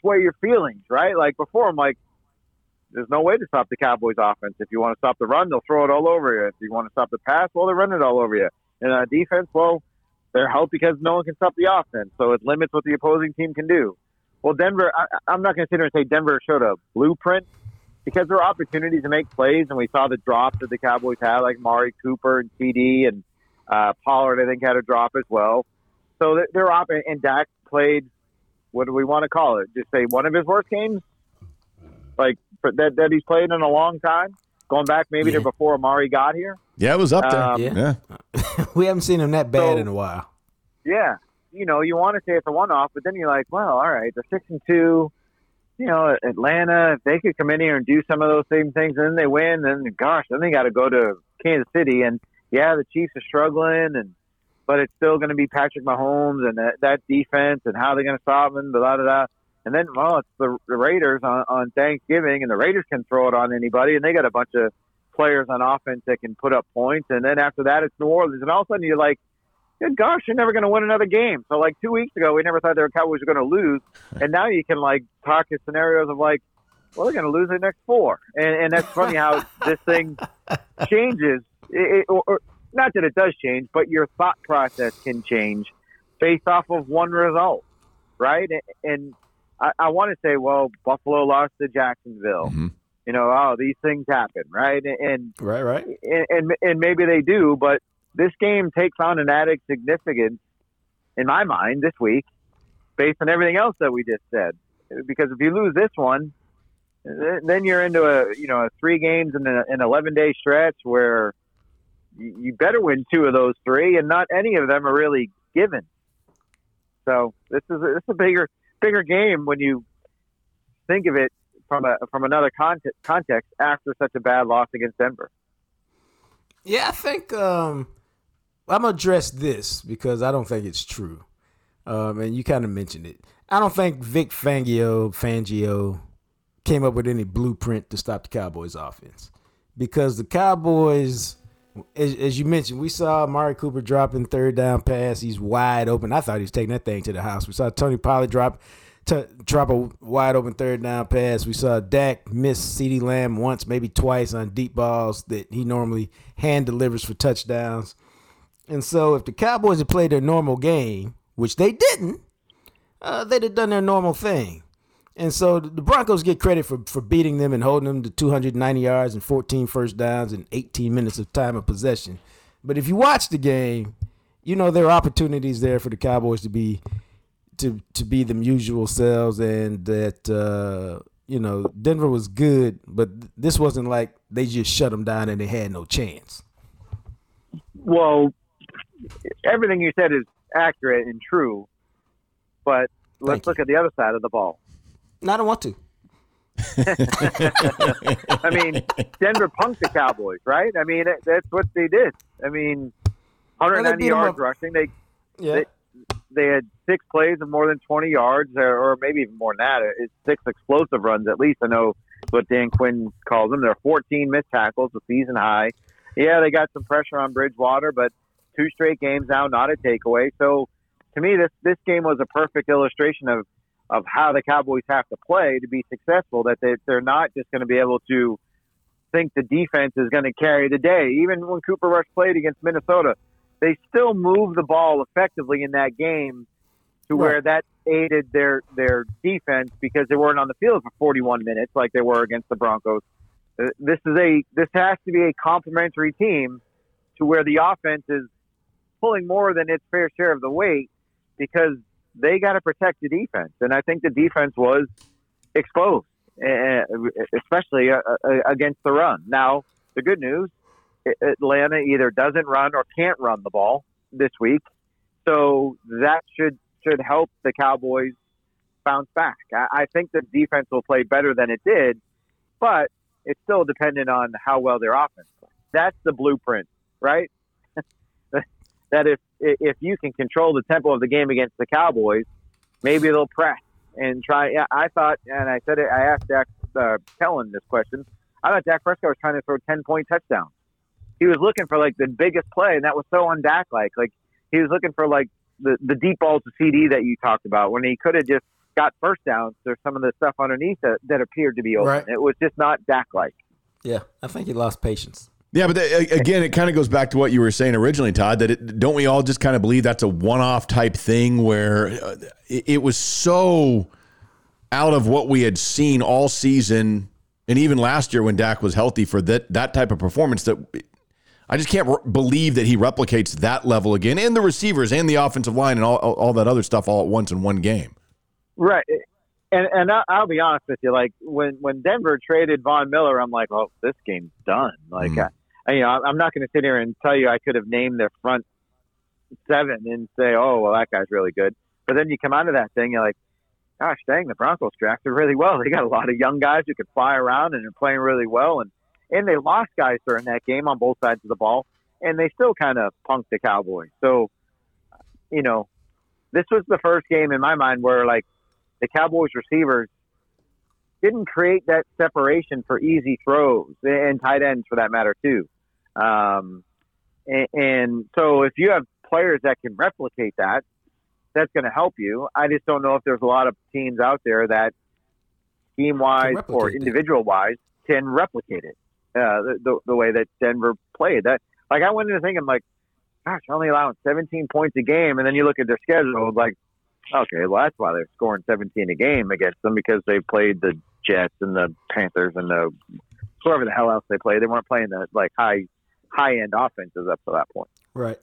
sway your feelings, right? Like before, I'm like, there's no way to stop the Cowboys' offense. If you want to stop the run, they'll throw it all over you. If you want to stop the pass, well, they run it all over you. And uh, defense, well, they're helped because no one can stop the offense, so it limits what the opposing team can do. Well, Denver, I, I'm not going to sit here and say Denver showed a blueprint because there are opportunities to make plays, and we saw the drops that the Cowboys had, like Mari Cooper and CD and uh, Pollard. I think had a drop as well. So they're- op- and Dak played. What do we want to call it? Just say one of his worst games. like that that he's played in a long time, going back maybe
Yeah.
to before Amari got here.
Yeah, it was up there.
Um,
yeah.
we haven't seen him that bad
So-
in a while.
Yeah, you know, you want to say it's a one-off, but then you're like, well, all right, they're six and two. You know, Atlanta, if they could come in here and do some of those same things, and then they win, then gosh, then they got to go to Kansas City, and yeah, the Chiefs are struggling, and but it's still going to be Patrick Mahomes and that, that defense, and how they're going to stop them, blah blah blah. And then, well, it's the, the Raiders on, on Thanksgiving, and the Raiders can throw it on anybody, and they got a bunch of players on offense that can put up points. And then after that, it's New Orleans, and all of a sudden you're like, good gosh, you're never going to win another game. So like two weeks ago, we never thought the Cowboys were going to lose, and now you can like talk in scenarios of like, well, they're going to lose their next four, and and that's funny how this thing changes. It, it, or, or not that it does change, but your thought process can change based off of one result, right? And, and I, I want to say, well, Buffalo lost to Jacksonville.
Mhm.
You know, oh, these things happen, right? And
Right, right.
and, and and maybe they do, but this game takes on an added significance in my mind this week, based on everything else that we just said. Because if you lose this one, then you're into a you know a three games in a, an eleven day stretch where you, you better win two of those three, and not any of them are really given. So this is a, this is a bigger bigger game when you think of it from a from another context context after such a bad loss against Denver.
Yeah, I think um, I'm gonna address this because I don't think it's true. Um, and you kind of mentioned it. I don't think Vic Fangio Fangio came up with any blueprint to stop the Cowboys' offense because the Cowboys, as, as you mentioned, we saw Amari Cooper dropping third down pass. He's wide open. I thought he was taking that thing to the house. We saw Tony Pollard drop. To drop a wide open third down pass. We saw Dak miss C.D. Lamb once, maybe twice on deep balls that he normally hand delivers for touchdowns. And so, if the Cowboys had played their normal game, which they didn't, uh, they'd have done their normal thing. And so the Broncos get credit for, for beating them and holding them to 290 yards and 14 first downs and 18 minutes of time of possession. But if you watch the game, you know there are opportunities there for the Cowboys to be to to be them usual selves, and that uh, you know Denver was good, but this wasn't like they just shut them down and they had no chance.
Well, everything you said is accurate and true, but let's
Thank you.
look at the other side of the ball.
And I don't want to.
I mean, Denver punked the Cowboys, right? I mean, that's what they did. I mean, 190
they
yards rushing. They
Yeah.
They- they had six plays of more than 20 yards, or, or maybe even more than that. It's six explosive runs at least. I know what Dan Quinn calls them. There are 14 missed tackles, a season high. Yeah, they got some pressure on Bridgewater, but two straight games now, not a takeaway. So to me, this this game was a perfect illustration of of how the Cowboys have to play to be successful. That they, they're not just going to be able to think the defense is going to carry the day. Even when Cooper Rush played against Minnesota, they still moved the ball effectively in that game to where that aided their their defense because they weren't on the field for 41 minutes like they were against the Broncos. Uh, This is a this has to be a complementary team to where the offense is pulling more than its fair share of the weight because they got to protect the defense, and I think the defense was exposed, uh, especially uh, uh, against the run. Now, the good news Atlanta either doesn't run or can't run the ball this week. So that should should help the Cowboys bounce back. I think the defense will play better than it did, but it's still dependent on how well their offense plays. That's the blueprint, right? That if if you can control the tempo of the game against the Cowboys, maybe they'll press and try. Yeah, I thought, and I said it. I asked Dak uh, Kellen this question. I thought Dak Prescott was trying to throw ten point touchdowns he was looking for like the biggest play, and that was so on Dak like. Like he was looking for like the the deep ball to CD that you talked about when he could have just got first downs. There's some of the stuff underneath that, that appeared to be open.
Right.
It was just not Dak like.
Yeah, I think he lost patience.
Yeah, but th- again, it kind of goes back to what you were saying originally, Todd. That it, don't we all just kind of believe that's a one-off type thing where uh, it, it was so out of what we had seen all season, and even last year when Dak was healthy for that that type of performance that I just can't re- believe that he replicates that level again, and the receivers and the offensive line and all all all that other stuff all at once in one game.
Right. and and I'll be honest with you, like when when Denver traded Von Miller, I'm like, oh, this game's done. Like,
Mm.
You know, I'm not going to sit here and tell you I could have named their front seven and say, oh, well, that guy's really good. But then you come out of that thing, you're like, gosh, dang, the Broncos drafted really well. They got a lot of young guys who could fly around and are playing really well, and and they lost guys during that game on both sides of the ball, and they still kind of punked the Cowboys. So, you know, this was the first game in my mind where like the Cowboys receivers didn't create that separation for easy throws and tight ends for that matter too. Um, and, and so if you have players that can replicate that, that's going to help you. I just don't know if there's a lot of teams out there that scheme wise or individual wise can replicate it uh, the, the the way that Denver played. That like I went into thinking like, gosh, only allowing 17 points a game, and then you look at their schedule like, okay, well that's why they're scoring 17 a game against them because they played the Jets and the Panthers and the whoever the hell else they play. They weren't playing the like high high end offenses up to that point.
Right.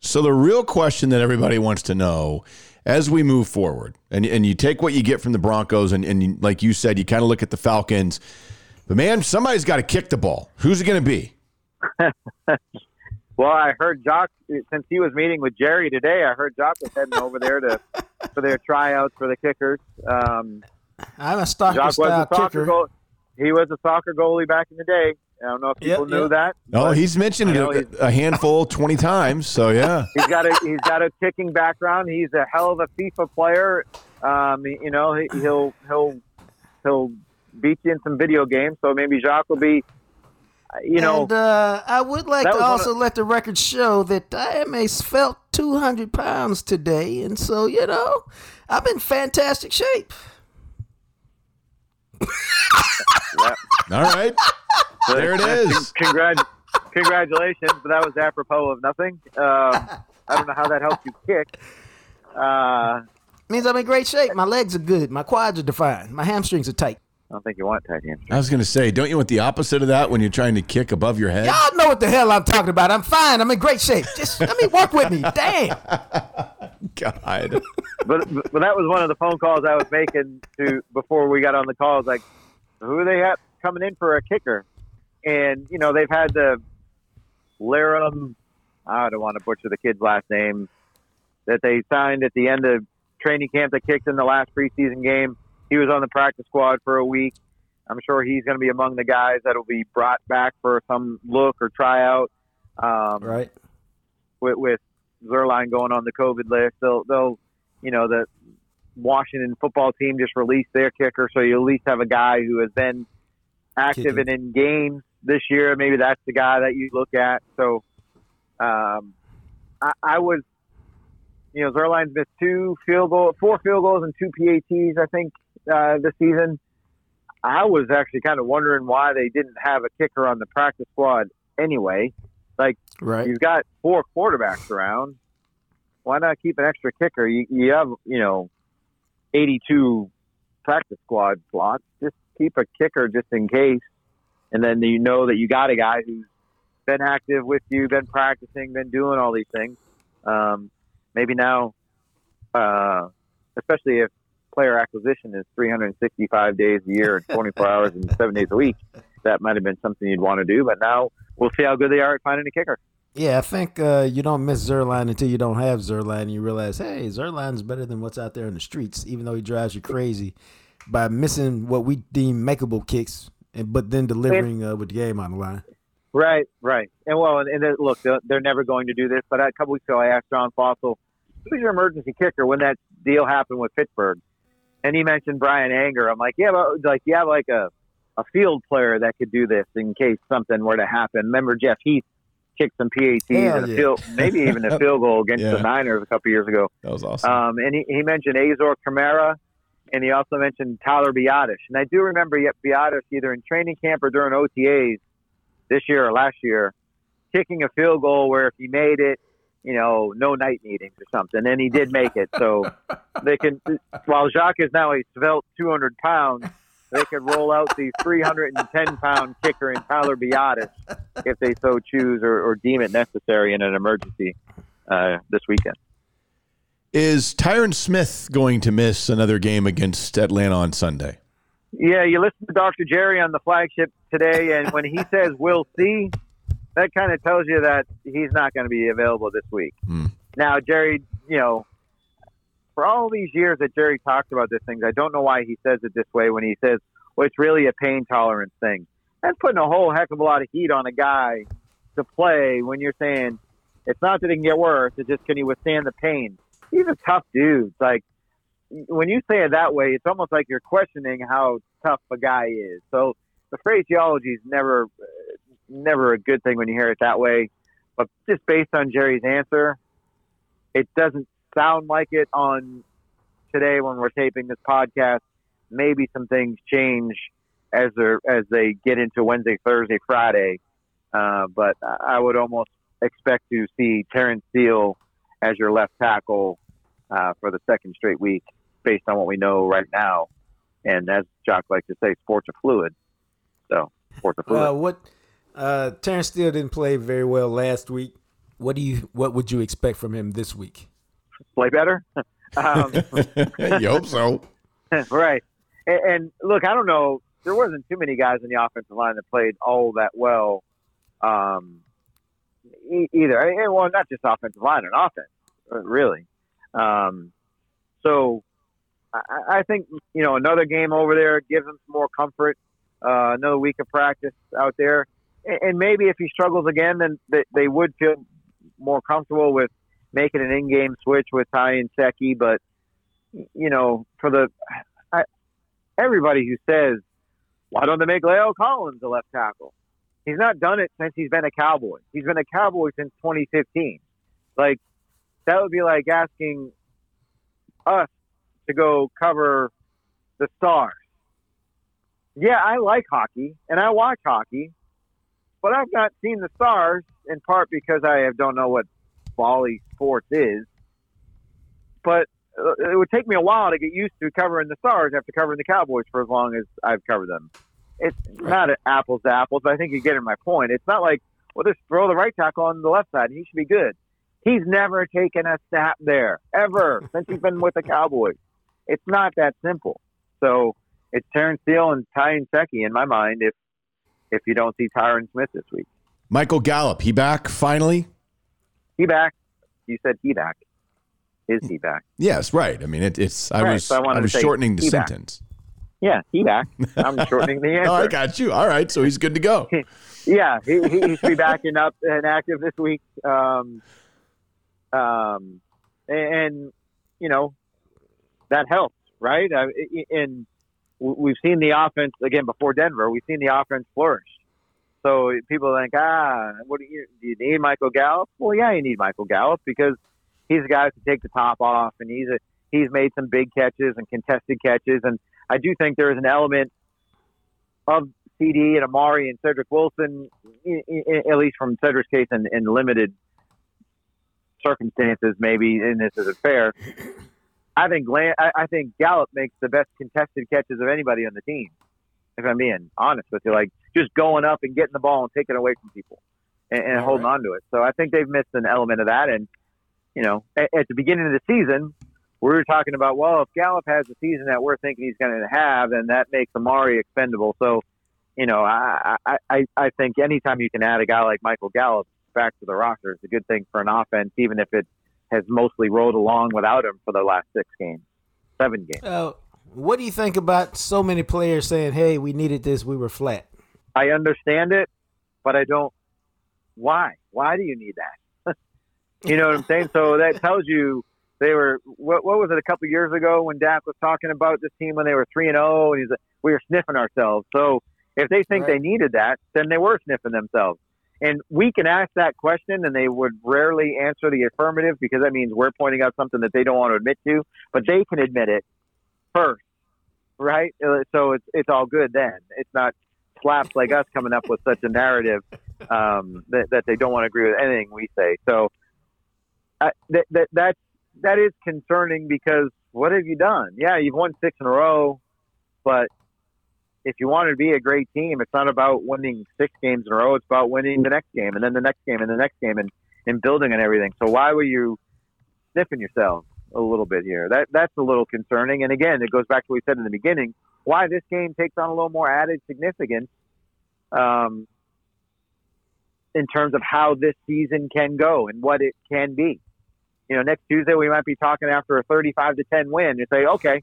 So the real question that everybody wants to know as we move forward, and and you take what you get from the Broncos, and and you, like you said, you kind of look at the Falcons. But man, somebody's got to kick the ball. Who's it going to be?
Well, I heard Jacques since he was meeting with Jerry today. I heard Jacques was heading over there to for their tryouts for the kickers. Um,
I'm a stalker
Jacques was
style
a soccer
kicker.
goal. He was a soccer goalie back in the day. I don't know if people
Yep,
knew
yep.
that.
Oh, he's mentioned it a, a handful, twenty times. So yeah,
he's got a he's got a kicking background. He's a hell of a FIFA player. Um, you know, he, he'll he'll he'll beat you in some video games. So maybe Jacques will be. You know,
and uh, I would like to
was one
also let the record show that I am a svelte 200 pounds today, and so you know I'm in fantastic shape.
All right, there it is.
Congrat- congratulations, but that was apropos of nothing. Um, I don't know how that helped you kick. Uh,
Means I'm in great shape. My legs are good. My quads are defined. My hamstrings are tight.
I don't think you want tight hamstrings.
I was going to say, don't you want the opposite of that when you're trying to kick above your head?
Y'all know what the hell I'm talking about. I'm fine. I'm in great shape. Just let me work with me. Damn.
God,
But but that was one of the phone calls I was making to before we got on the call. I was like, who are they have coming in for a kicker? And you know they've had the Lirim. I don't want to butcher the kid's last name. That they signed at the end of training camp that kicked in the last preseason game. He was on the practice squad for a week. I'm sure he's going to be among the guys that will be brought back for some look or tryout. Um,
Right.
with, with Zuerlein going on the COVID list. They'll, they'll, you know, the Washington football team just released their kicker, so you at least have a guy who has been active
Kicking.
and in games this year. Maybe that's the guy that you look at. So, um, I, I was, you know, Zuerlein's missed two field goal, four field goals and two PATs, I think, uh, this season. I was actually kind of wondering why they didn't have a kicker on the practice squad anyway.
Right.
You've got four quarterbacks around. Why not keep an extra kicker? You, you have, you know, 82 practice squad slots. Just keep a kicker just in case. And then you know that you got a guy who's been active with you, been practicing, been doing all these things. Um, maybe now, uh, especially if player acquisition is 365 days a year and 24 hours and seven days a week, that might have been something you'd want to do. But now we'll see how good they are at finding a kicker.
Yeah, I think uh, you don't miss Zuerlein until you don't have Zuerlein, and you realize, hey, Zuerlein's better than what's out there in the streets, even though he drives you crazy by missing what we deem makeable kicks, and but then delivering uh, with the game on the line.
Right, right. And well, and, and look, they're, they're never going to do this. But a couple weeks ago, I asked John Fassel, "Who's your emergency kicker?" When that deal happened with Pittsburgh, and he mentioned Bryan Anger. I'm like, yeah, but like you have like a a field player that could do this in case something were to happen. Remember Jeff Heath kicked some PATs
Hell
and a
yeah.
field, maybe even a field goal against
Yeah.
the Niners a couple years ago.
that was awesome.
Um, and he, he mentioned Azor Camara, and he also mentioned Tyler Biadasz. And I do remember yet Biadasz either in training camp or during OTAs this year or last year, kicking a field goal where if he made it, you know, no night meetings or something, and he did make it. So they can, while Jacques is now a svelte 200 pounds, they could roll out the 310 pound kicker in Tyler Biadasz if they so choose or, or deem it necessary in an emergency uh, this weekend.
Is Tyron Smith going to miss another game against Atlanta on Sunday?
Yeah, you listen to Dr. Jerry on the flagship today, and when he says we'll see, that kind of tells you that he's not going to be available this week.
Hmm.
Now, Jerry, you know, for all these years that Jerry talked about these things, I don't know why he says it this way when he says, well, it's really a pain tolerance thing. That's putting a whole heck of a lot of heat on a guy to play when you're saying it's not that it can get worse, it's just can he withstand the pain? He's a tough dudes. Like, when you say it that way, it's almost like you're questioning how tough a guy is. So the phraseology is never, never a good thing when you hear it that way. But just based on Jerry's answer, it doesn't sound like it on today when we're taping this podcast. Maybe some things change as they as they get into Wednesday, Thursday, Friday. Uh, but I would almost expect to see Terrence Steele as your left tackle uh, for the second straight week, based on what we know right now. And as Jacques likes to say, sports are fluid. So sports are fluid.
Uh, what uh, Terrence Steele didn't play very well last week. What do you? What would you expect from him this week?
Play better. um,
you hope so.
right. And, and look, I don't know. There wasn't too many guys in the offensive line that played all that well. Um, e- either. And, well, not just offensive line and offense, uh, really. Um, so I, I think you know another game over there gives them some more comfort. Uh, another week of practice out there, and, and maybe if he struggles again, then they, they would feel more comfortable with making an in-game switch with Ty Nsekhe. But you know, for the I, everybody who says why don't they make La'el Collins a left tackle? He's not done it since he's been a Cowboy. He's been a Cowboy since 2015. Like that would be like asking us to go cover the Stars. Yeah, I like hockey and I watch hockey, but I've not seen the Stars in part because I don't know what volley sports is. But uh, it would take me a while to get used to covering the Stars after covering the Cowboys for as long as I've covered them. It's not apples to apples, but I think you're getting my point. It's not like, well, just throw the right tackle on the left side and he should be good. He's never taken a snap there, ever, since he's been with the Cowboys. It's not that simple. So it's Terrence Steele and Ty Nsekhe in my mind if if you don't see Tyron Smith this week.
Michael Gallup, he back finally?
He back. You said he back. Is he back?
Yes, right. I mean, it, it's. I
Right,
was.
so I
I, was shortening the
back.
sentence.
Yeah, he back. I'm shortening the answer.
Oh, I got you. All right, so he's good to go.
yeah, he, he he should be back and up and active this week. Um, um, and you know that helps, right? And we've seen the offense again before Denver. We've seen the offense flourish. So people think, ah, what do you do? You need Michael Gallup? Well, yeah, you need Michael Gallup because he's a guy who can take the top off, and he's a he's made some big catches and contested catches, and I do think there is an element of CD and Amari and Cedric Wilson, i- i- at least from Cedric's case, in, in limited circumstances, maybe, and this isn't fair. I think I think Gallup makes the best contested catches of anybody on the team. If I'm being honest with you, like just going up and getting the ball and taking it away from people and, and holding on to it. So I think they've missed an element of that. And you know, at, at the beginning of the season, we were talking about, well, if Gallup has the season that we're thinking he's going to have, then that makes Amari expendable. So, you know, I, I, I, I think anytime you can add a guy like Michael Gallup back to the roster is a good thing for an offense, even if it has mostly rolled along without him for the last six games, seven games.
Uh, what do you think about so many players saying, "Hey, we needed this. We were flat."
I understand it, but I don't. Why? Why do you need that? you know what I'm saying? So that tells you they were. What, what was it a couple years ago when Dak was talking about this team when they were three and zero, and he's like, we were sniffing ourselves. So if they think
Right.
they needed that, then they were sniffing themselves. And we can ask that question, and they would rarely answer the affirmative because that means we're pointing out something that they don't want to admit to. But they can admit it first, right? Uh, So it's it's all good then. It's not slaps like us coming up with such a narrative um, that, that they don't want to agree with anything we say. So I, that, that that that is concerning because what have you done? Yeah, you've won six in a row, but if you want to be a great team, it's not about winning six games in a row. It's about winning the next game and then the next game and the next game and, and building on everything. So why were you sniffing yourselves? a little bit here. That that's a little concerning. And again, it goes back to what we said in the beginning. Why this game takes on a little more added significance um, in terms of how this season can go and what it can be. You know, next Tuesday we might be talking after a 35 to 10 win and say, okay,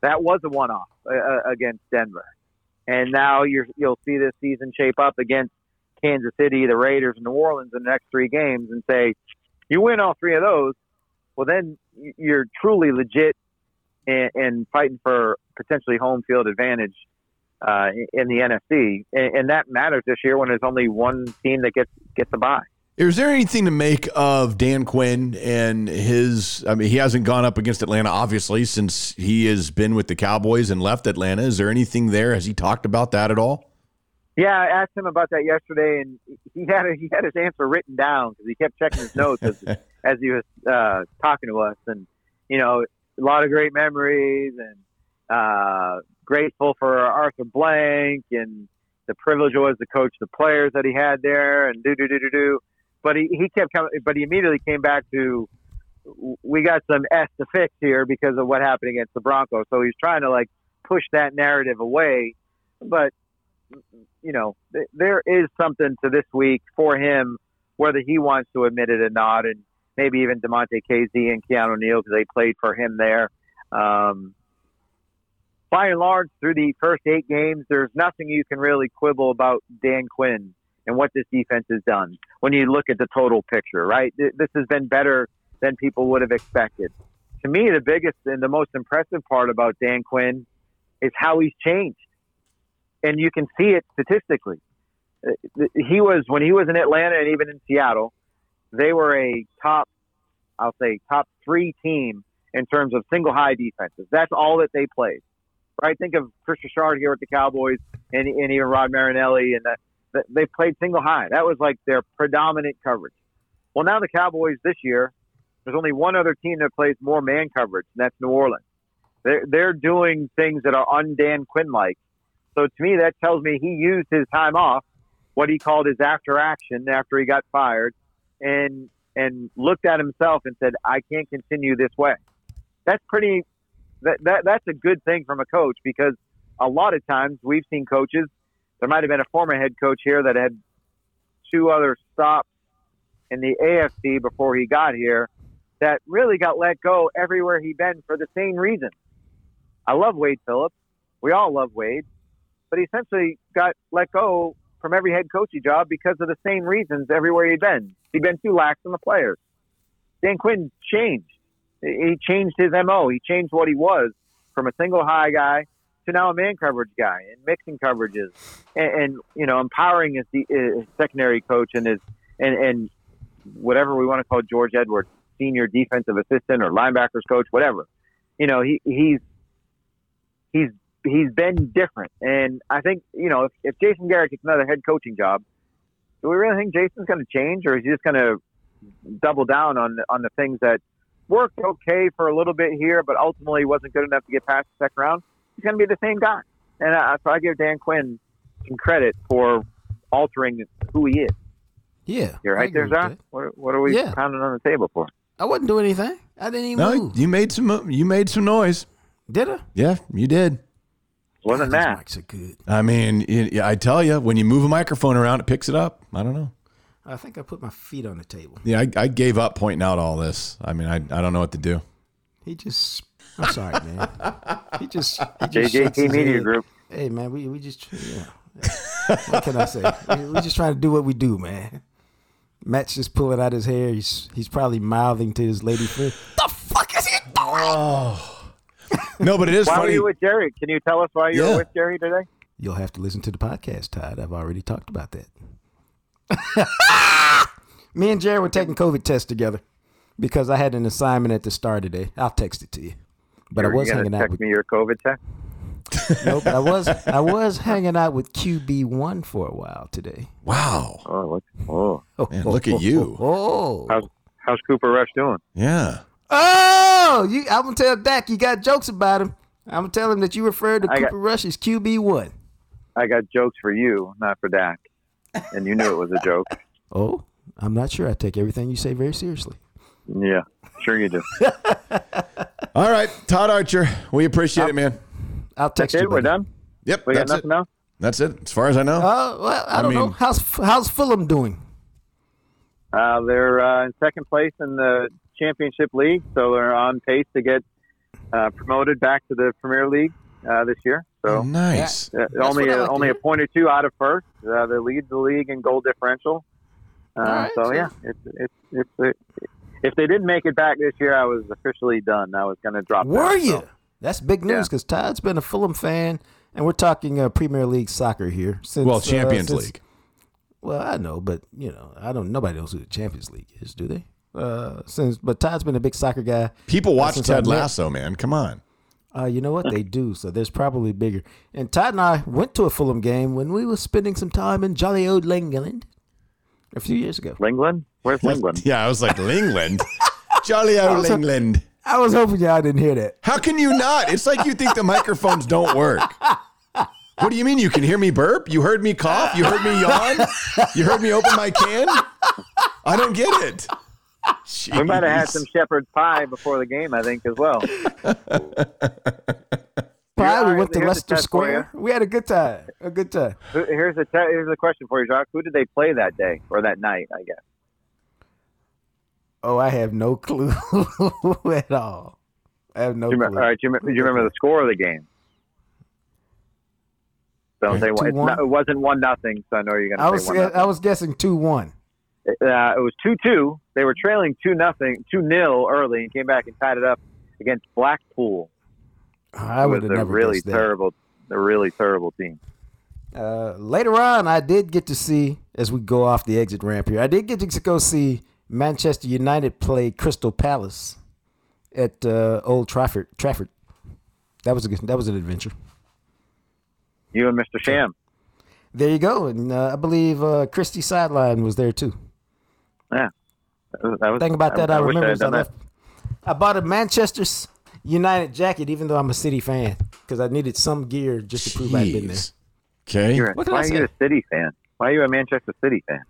that was a one-off uh, against Denver, and now you're, you'll see this season shape up against Kansas City, the Raiders, and New Orleans in the next three games, and say, you win all three of those, well then you're truly legit and, and fighting for potentially home field advantage uh, in the NFC, and, and, that matters this year when there's only one team that gets gets a bye.
Is there anything to make of Dan Quinn and his? I mean, he hasn't gone up against Atlanta obviously since he has been with the Cowboys and left Atlanta. Is there anything there? Has he talked about that at all?
Yeah, I asked him about that yesterday, and he had a, he had his answer written down because he kept checking his notes as, as he was uh, talking to us. And you know, a lot of great memories, and uh, grateful for Arthur Blank and the privilege it was to coach the players that he had there, and do do do do do. But he, he kept coming, but he immediately came back to we got some S to fix here because of what happened against the Broncos. So he's trying to like push that narrative away, but you know, th- there is something to this week for him, whether he wants to admit it or not, and maybe even Damontae Kazee and Keanu Neal because they played for him there. Um, by and large, through the first eight games, there's nothing you can really quibble about Dan Quinn and what this defense has done when you look at the total picture, right? This has been better than people would have expected. To me, the biggest and the most impressive part about Dan Quinn is how he's changed and you can see it statistically. Uh, he was when he was in Atlanta and even in Seattle, they were a top, I'll say top three team in terms of single high defenses. That's all that they played. Right? Think of Kris Richard here at the Cowboys and, and even Rod Marinelli and that, that they played single high. That was like their predominant coverage. Well, now the Cowboys this year, there's only one other team that plays more man coverage, and that's New Orleans. They're, they're doing things that are un Dan Quinn like so to me, that tells me he used his time off, what he called his after action after he got fired, and and looked at himself and said, "I can't continue this way." That's pretty. That, that that's a good thing from a coach because a lot of times we've seen coaches. There might have been a former head coach here that had two other stops in the AFC before he got here that really got let go everywhere he'd been for the same reason. I love Wade Phillips. We all love Wade but he essentially got let go from every head coaching job because of the same reasons everywhere he'd been. He'd been too lax on the players. Dan Quinn changed. He changed his MO. He changed what he was from a single high guy to now a man coverage guy and mixing coverages and, and you know empowering his, his, secondary coach and his and, and whatever we want to call George Edwards, senior defensive assistant or linebackers coach, whatever. You know, he, he's he's he's been different. And I think, you know, if, if Jason Garrett gets another head coaching job, do we really think Jason's going to change or is he just going to double down on, on the things that worked okay for a little bit here, but ultimately wasn't good enough to get past the second round? He's going to be the same guy. And I, so I give Dan Quinn some credit for altering who he is.
Yeah.
You're right there, Jacques. What, what, are we yeah. pounding on the table for?
I wasn't doing anything. I didn't even
no,
move.
You made some. You made some noise.
Did I?
Yeah, you did.
Wasn't
God,
that?
Mics are good.
I mean, it, I tell you, when you move a microphone around, it picks it up. I don't know.
I think I put my feet on the table.
Yeah, I, I gave up pointing out all this. I mean, I, I don't know what to do.
He just, I'm sorry, man. He just, he just
JJT Media head. Group.
Hey, man, we we just, yeah. what can I say? We, we just trying to do what we do, man. Matt's just pulling out his hair. He's he's probably mouthing to his lady friend. The fuck is he doing?
Oh. No, but it is
why
funny.
were you with Jerry? Can you tell us why you yeah. were with Jerry today?
You'll have to listen to the podcast, Todd. I've already talked about that. Me and Jerry were taking COVID tests together because I had an assignment at the start today. I'll text it to you. But
You're,
I was hanging out
with me your COVID test.
no, but I was I was hanging out with QB one for a while today.
Wow.
Oh, look, oh.
Man, look at you.
Oh.
How's how's Cooper Rush doing?
Yeah.
Oh, you! I'm gonna tell Dak you got jokes about him. I'm gonna tell him that you referred to I Cooper got, Rush as QB one.
I got jokes for you, not for Dak, and you knew it was a joke.
oh, I'm not sure. I take everything you say very seriously.
Yeah, sure you do.
All right, Todd Archer, we appreciate it, man.
I'll
That's
text you.
it. We're done.
Yep,
We got
that's it.
nothing else.
That's it. As far as I know.
Uh, well, I
I
don't know. How's how's Fulham doing?
Uh, they're uh, in second place in the championship league, so they're on pace to get uh, promoted back to the Premier League uh, this year. So
nice.
uh, only
what like to
only a point or two out of first. Uh, they lead the league in goal differential. Uh,
right,
so
so-
yeah, it's it's it's. It, if they didn't make it back this year, I was officially done. I was going to drop.
Were
down,
you?
so.
That's big news
Yeah.
because Todd's been a Fulham fan, and we're talking uh, Premier League soccer here. Since,
Well,
uh,
Champions
since-
League.
Well, I know, but you know, I don't. Nobody knows who the Champions League is, do they? Uh, since but Todd's been a big soccer guy.
People watch
since
Ted Lasso, man. Come on.
Uh, you know what they do? So there's probably bigger. And Todd and I went to a Fulham game when we were spending some time in jolly old England a few years ago.
Lingland? Where's England?
Yeah, I was like England. Jolly old
was-
England.
I was hoping y'all didn't hear that.
How can you not? It's like you think the microphones don't work. What do you mean you can hear me burp? You heard me cough? You heard me yawn? You heard me open my can? I don't get it.
We might have had some shepherd's pie before the game, I think, as well.
Pie, we went to Leicester Square. We had a good time. A good time.
Here's a te- here's a question for you, Jacques. Who did they play that day or that night? I guess.
Oh, I have no clue at all. I have no
Do you,
clue.
remember, all right, do you, remember, do you remember the score of the game? Don't say one. It's
2-1?
not, it wasn't one nothing. So I know you're going to I
was
say.
I was guessing two one.
Uh, it was two two. They were trailing two nothing, two nil early, and came back and tied it up against Blackpool.
I would have
a
never
really terrible, a really terrible team.
Uh, later on, I did get to see as we go off the exit ramp here. I did get to go see Manchester United play Crystal Palace at uh, Old Trafford. Trafford. That was a good, that was an adventure.
You and Mr. Sham.
There you go, and uh, I believe uh, Christy Sideline was there too.
Yeah. That was, that
thing about that I,
wish
remember
had
is I
done that.
left. I bought a Manchester United jacket, even though I'm a City fan, because I needed some gear just to prove I'd been there.
Okay.
You're,
What did
why
I
are you a City fan? Why are you a Manchester City fan?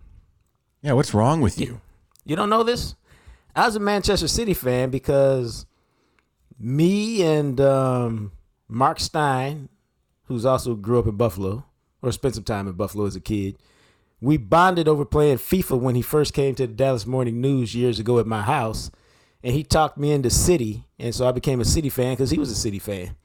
Yeah, what's wrong with you?
You don't know this? I was a Manchester City fan because me and um, Mark Stein, who's also grew up in Buffalo or spent some time in Buffalo as a kid, we bonded over playing FIFA when he first came to the Dallas Morning News years ago at my house. And he talked me into City. And so I became a City fan because he was a City fan.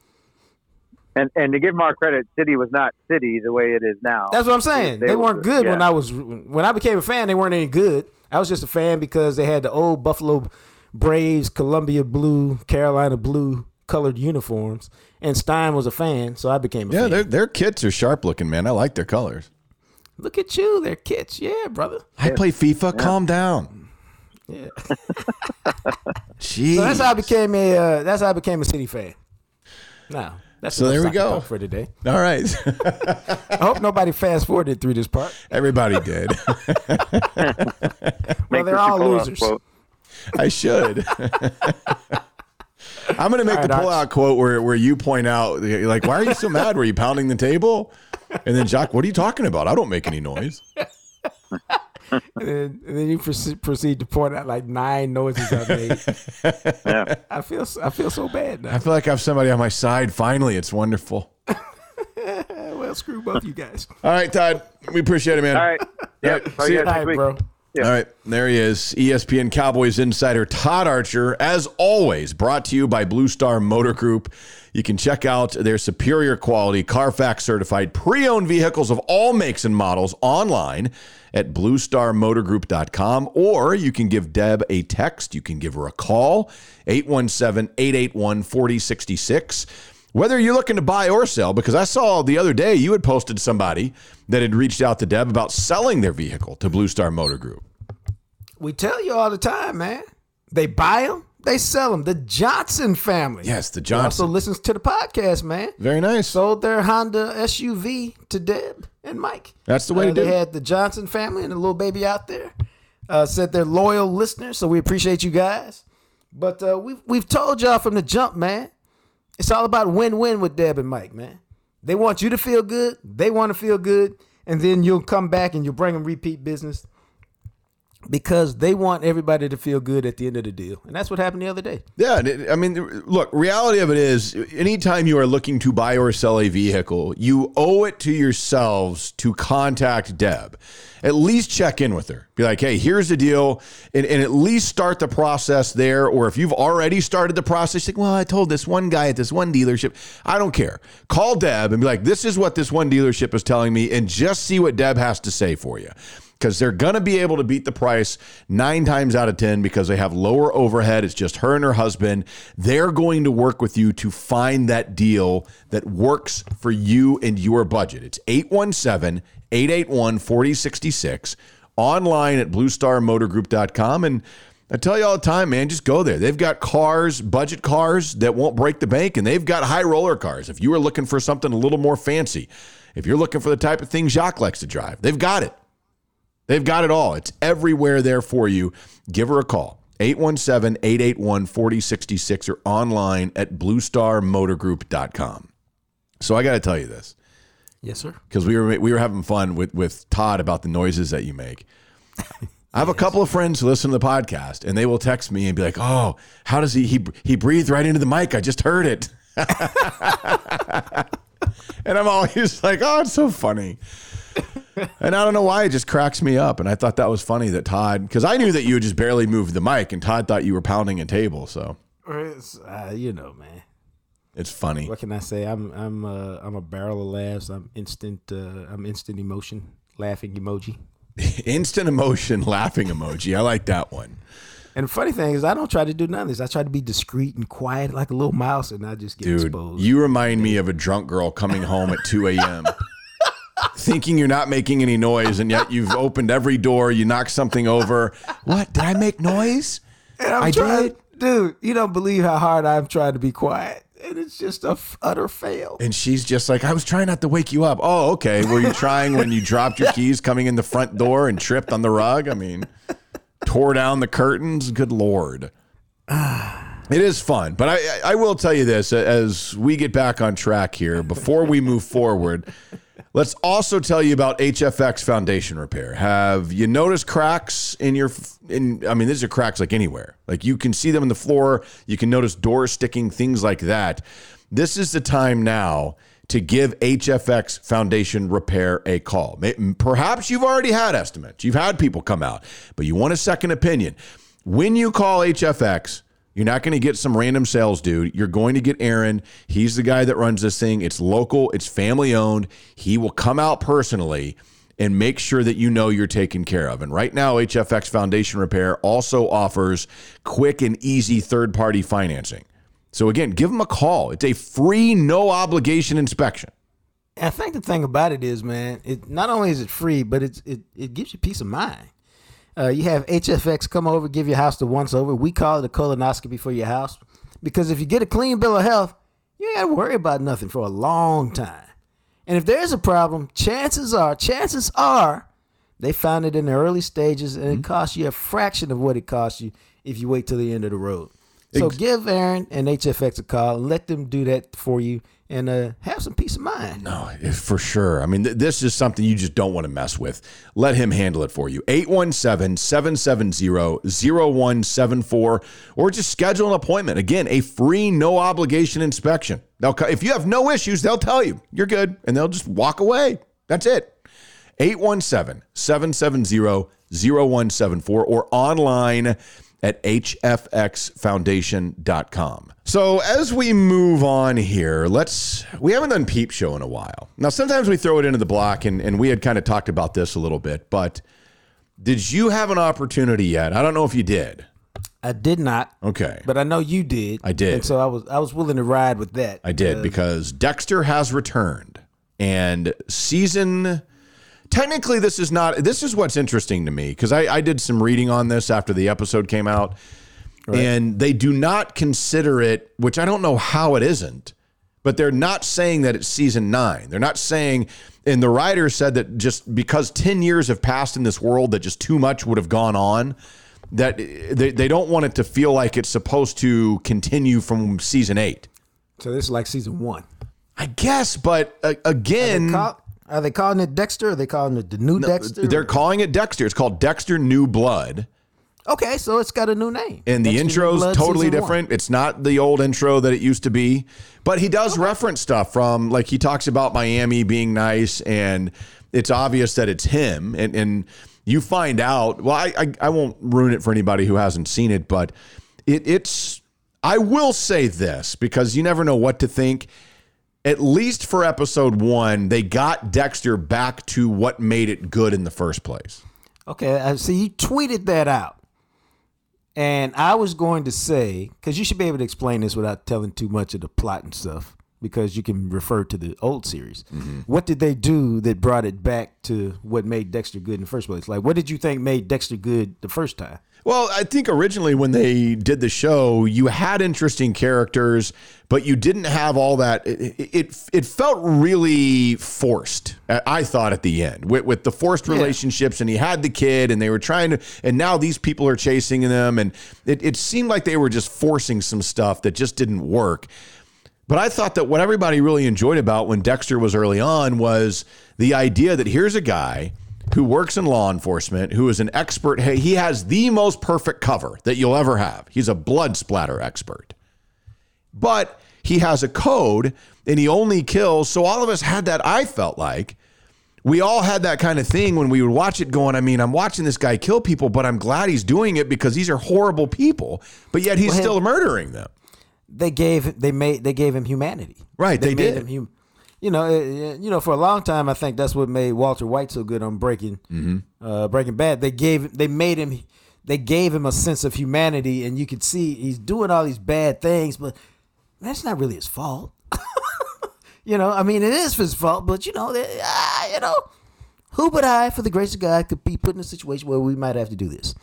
And and to give Mark credit, City was not City the way it is now.
That's what I'm saying. They, weren't good when. I was when I became a fan. They weren't any good. I was just a fan because they had the old Buffalo Braves, Columbia blue, Carolina blue colored uniforms, and Stein was a fan, so I became a
Yeah,
fan.
their their kits are sharp looking, man. I like their colors.
Look at you, they're kids, yeah, brother.
I play FIFA. Calm down.
Yeah.
Jeez.
So that's how I became a uh, that's how I became a City fan. Now that's
So there we go.
for today.
All right.
I hope nobody fast forwarded through this part.
Everybody did.
Well, they're all losers.
I should. I'm going to make
All right,
the
Arch.
pull-out quote where, where you point out, like, why are you so mad? Were you pounding the table? And then, Jacques, what are you talking about? I don't make any noise.
And then, and then you proceed, proceed to point out like nine noises I made.
Yeah.
I feel s- I feel so bad now.
I feel like I have somebody on my side. Finally, it's wonderful.
Well, screw both you guys.
All right, Todd. We appreciate it, man.
All right. Yeah.
Yep.
Talk
See
you
ya.
guys next
right,
week.
bro.
Yeah.
All right, there he is, ESPN Cowboys insider Todd Archer, as always, brought to you by Blue Star Motor Group. You can check out their superior quality, Carfax certified pre owned vehicles of all makes and models online at bluestarmotorgroup.com, or you can give Deb a text. You can give her a call, 817 881 4066. Whether you're looking to buy or sell, because I saw the other day you had posted somebody that had reached out to Deb about selling their vehicle to Blue Star Motor Group.
We tell you all the time, man. They buy them, they sell them. The Johnson family.
Yes, the
who
Johnson.
Also listens to the podcast, man.
Very nice.
Sold their Honda SUV to Deb and Mike.
That's the way to
Uh,
do
They had the Johnson family and the little baby out there. Uh, said they're loyal listeners, so we appreciate you guys. But uh, we've we've told y'all from the jump, man. It's all about win-win with Deb and Mike, man. They want you to feel good. They want to feel good, and then you'll come back and you'll bring them repeat business. because they want everybody to feel good at the end of the deal, and that's what happened the other day.
Yeah, I mean, look, reality of it is, anytime you are looking to buy or sell a vehicle, you owe it to yourselves to contact Deb. At least check in with her. Be like, hey, here's the deal, and, and at least start the process there. Or if you've already started the process, think, well, I told this one guy at this one dealership. I don't care. Call Deb and be like, this is what this one dealership is telling me, and just see what Deb has to say for you because they're going to be able to beat the price nine times out of 10 because they have lower overhead. It's just her and her husband. They're going to work with you to find that deal that works for you and your budget. It's 817 881 4066 online at bluestarmotorgroup.com. And I tell you all the time, man, just go there. They've got cars, budget cars that won't break the bank, and they've got high roller cars. If you are looking for something a little more fancy, if you're looking for the type of thing Jacques likes to drive, they've got it. They've got it all. It's everywhere there for you. Give her a call. 817-881-4066 or online at bluestarmotorgroup.com. So I got to tell you this
Yes, sir.
because we were we were having fun with with Todd about the noises that you make. I have a couple of friends who listen to the podcast, and they will text me and be like, "Oh, how does he he he breathed right into the mic? I just heard it." and I'm always like, "Oh, it's so funny." and I don't know why it just cracks me up. And I thought that was funny that Todd, because I knew that you had just barely moved the mic, and Todd thought you were pounding a table. So
It's, uh, you know, man.
It's funny.
What can I say? I'm I'm uh, I'm a barrel of laughs. I'm instant. Uh, I'm instant emotion. Laughing emoji.
Instant emotion, laughing emoji. I like that one.
And the funny thing is, I don't try to do none of this. I try to be discreet and quiet like a little mouse, and I just get
Dude,
exposed.
you remind me of a drunk girl coming home at 2 a.m. thinking you're not making any noise, and yet you've opened every door, you knocked something over. What? Did I make noise?
And I'm
I
trying,
did.
dude. You don't believe how hard I've tried to be quiet, and it's just a f- utter fail.
And she's just like, I was trying not to wake you up. Oh, okay. Were you trying when you dropped your keys coming in the front door and tripped on the rug? I mean, tore down the curtains? Good Lord. It is fun, but I, I will tell you this as we get back on track here, before we move forward, let's also tell you about HFX Foundation Repair. Have you noticed cracks in your, in, I mean, these are cracks like anywhere. Like you can see them in the floor, you can notice doors sticking, things like that. This is the time now to give HFX Foundation Repair a call. Perhaps you've already had estimates, you've had people come out, but you want a second opinion. When you call HFX, you're not going to get some random sales dude. You're going to get Aaron. He's the guy that runs this thing. It's local, it's family owned. He will come out personally and make sure that you know you're taken care of. And right now, HFX Foundation Repair also offers quick and easy third party financing. So again, give them a call. It's a free, no obligation inspection.
I think the thing about it is, man, it not only is it free, but it's it, it gives you peace of mind. Uh, you have HFX come over, give your house the once over. We call it a colonoscopy for your house because if you get a clean bill of health, you ain't got to worry about nothing for a long time. And if there's a problem, chances are, chances are, they found it in the early stages, and it costs you a fraction of what it costs you if you wait till the end of the road. So give Aaron and HFX a call and let them do that for you, and uh, have some peace of mind.
No, for sure. I mean, th- this is something you just don't want to mess with. Let him handle it for you. 817 770 0174, or just schedule an appointment. Again, a free, no obligation inspection. They'll, if you have no issues, they'll tell you you're good and they'll just walk away. That's it. 817 770 0174 or online at hfxfoundation.com. So as we move on here, let's we haven't done peep show in a while. Now sometimes we throw it into the block and, and we had kind of talked about this a little bit, but did you have an opportunity yet? I don't know if you did.
I did not.
Okay.
But I know you did.
I did.
And so I was I was willing to ride with that.
I did
Uh,
because Dexter has returned and season technically this is not this is what's interesting to me because I, I did some reading on this after the episode came out and they do not consider it which I don't know how it isn't but they're not saying that it's season nine. They're not saying and the writer said that just because 10 years have passed in this world that just too much would have gone on that they, they don't want it to feel like it's supposed to continue from season eight.
So this is like season one.
I guess, but uh, again,
Call- Are they calling it Dexter? Or are they calling it the new Dexter?
They're calling it Dexter. It's called Dexter New Blood.
okay, so it's got a new name.
And the
Dexter
intro's totally
Season One.
different. It's not the old intro that it used to be. But he does reference stuff from like he talks about Miami being nice and it's obvious that it's him. And and you find out, well, I I, I won't ruin it for anybody who hasn't seen it, but it, it's I will say this because you never know what to think. At least for episode one, they got Dexter back to what made it good in the first place.
Okay, I see you tweeted that out. And I was going to say, because you should be able to explain this without telling too much of the plot and stuff, because you can refer to the old series. Mm-hmm. What did they do that brought it back to what made Dexter good in the first place? Like, what did you think made Dexter good the first time?
Well, I think originally when they did the show, you had interesting characters, but you didn't have all that. It it, it felt really forced. I I thought at the end with, with the forced relationships, and he had the kid, and they were trying to, and now these people are chasing them, and it, it seemed like they were just forcing some stuff that just didn't work. But I thought that what everybody really enjoyed about when Dexter was early on was the idea that here's a guy who works in law enforcement, who is an expert. Hey, he has the most perfect cover that you'll ever have. He's a blood splatter expert. But he has a code and he only kills. So all of us had that, I felt like. We all had that kind of thing when we would watch it going, I mean, I'm watching this guy kill people, but I'm glad he's doing it because these are horrible people, but yet he's
Well,
still murdering them.
They gave they made they gave him humanity.
Right, they
made
did.
him hum- you know, uh, you know, for a long time, I think that's what made Walter White so good on Breaking
Mm-hmm.
uh, Breaking Bad. They gave they made him they gave him a sense of humanity, and you could see he's doing all these bad things, but that's not really his fault. you know, I mean, it is his fault, but you know, they- ah, you know, who but I, for the grace of God, could be put in a situation where we might have to do this.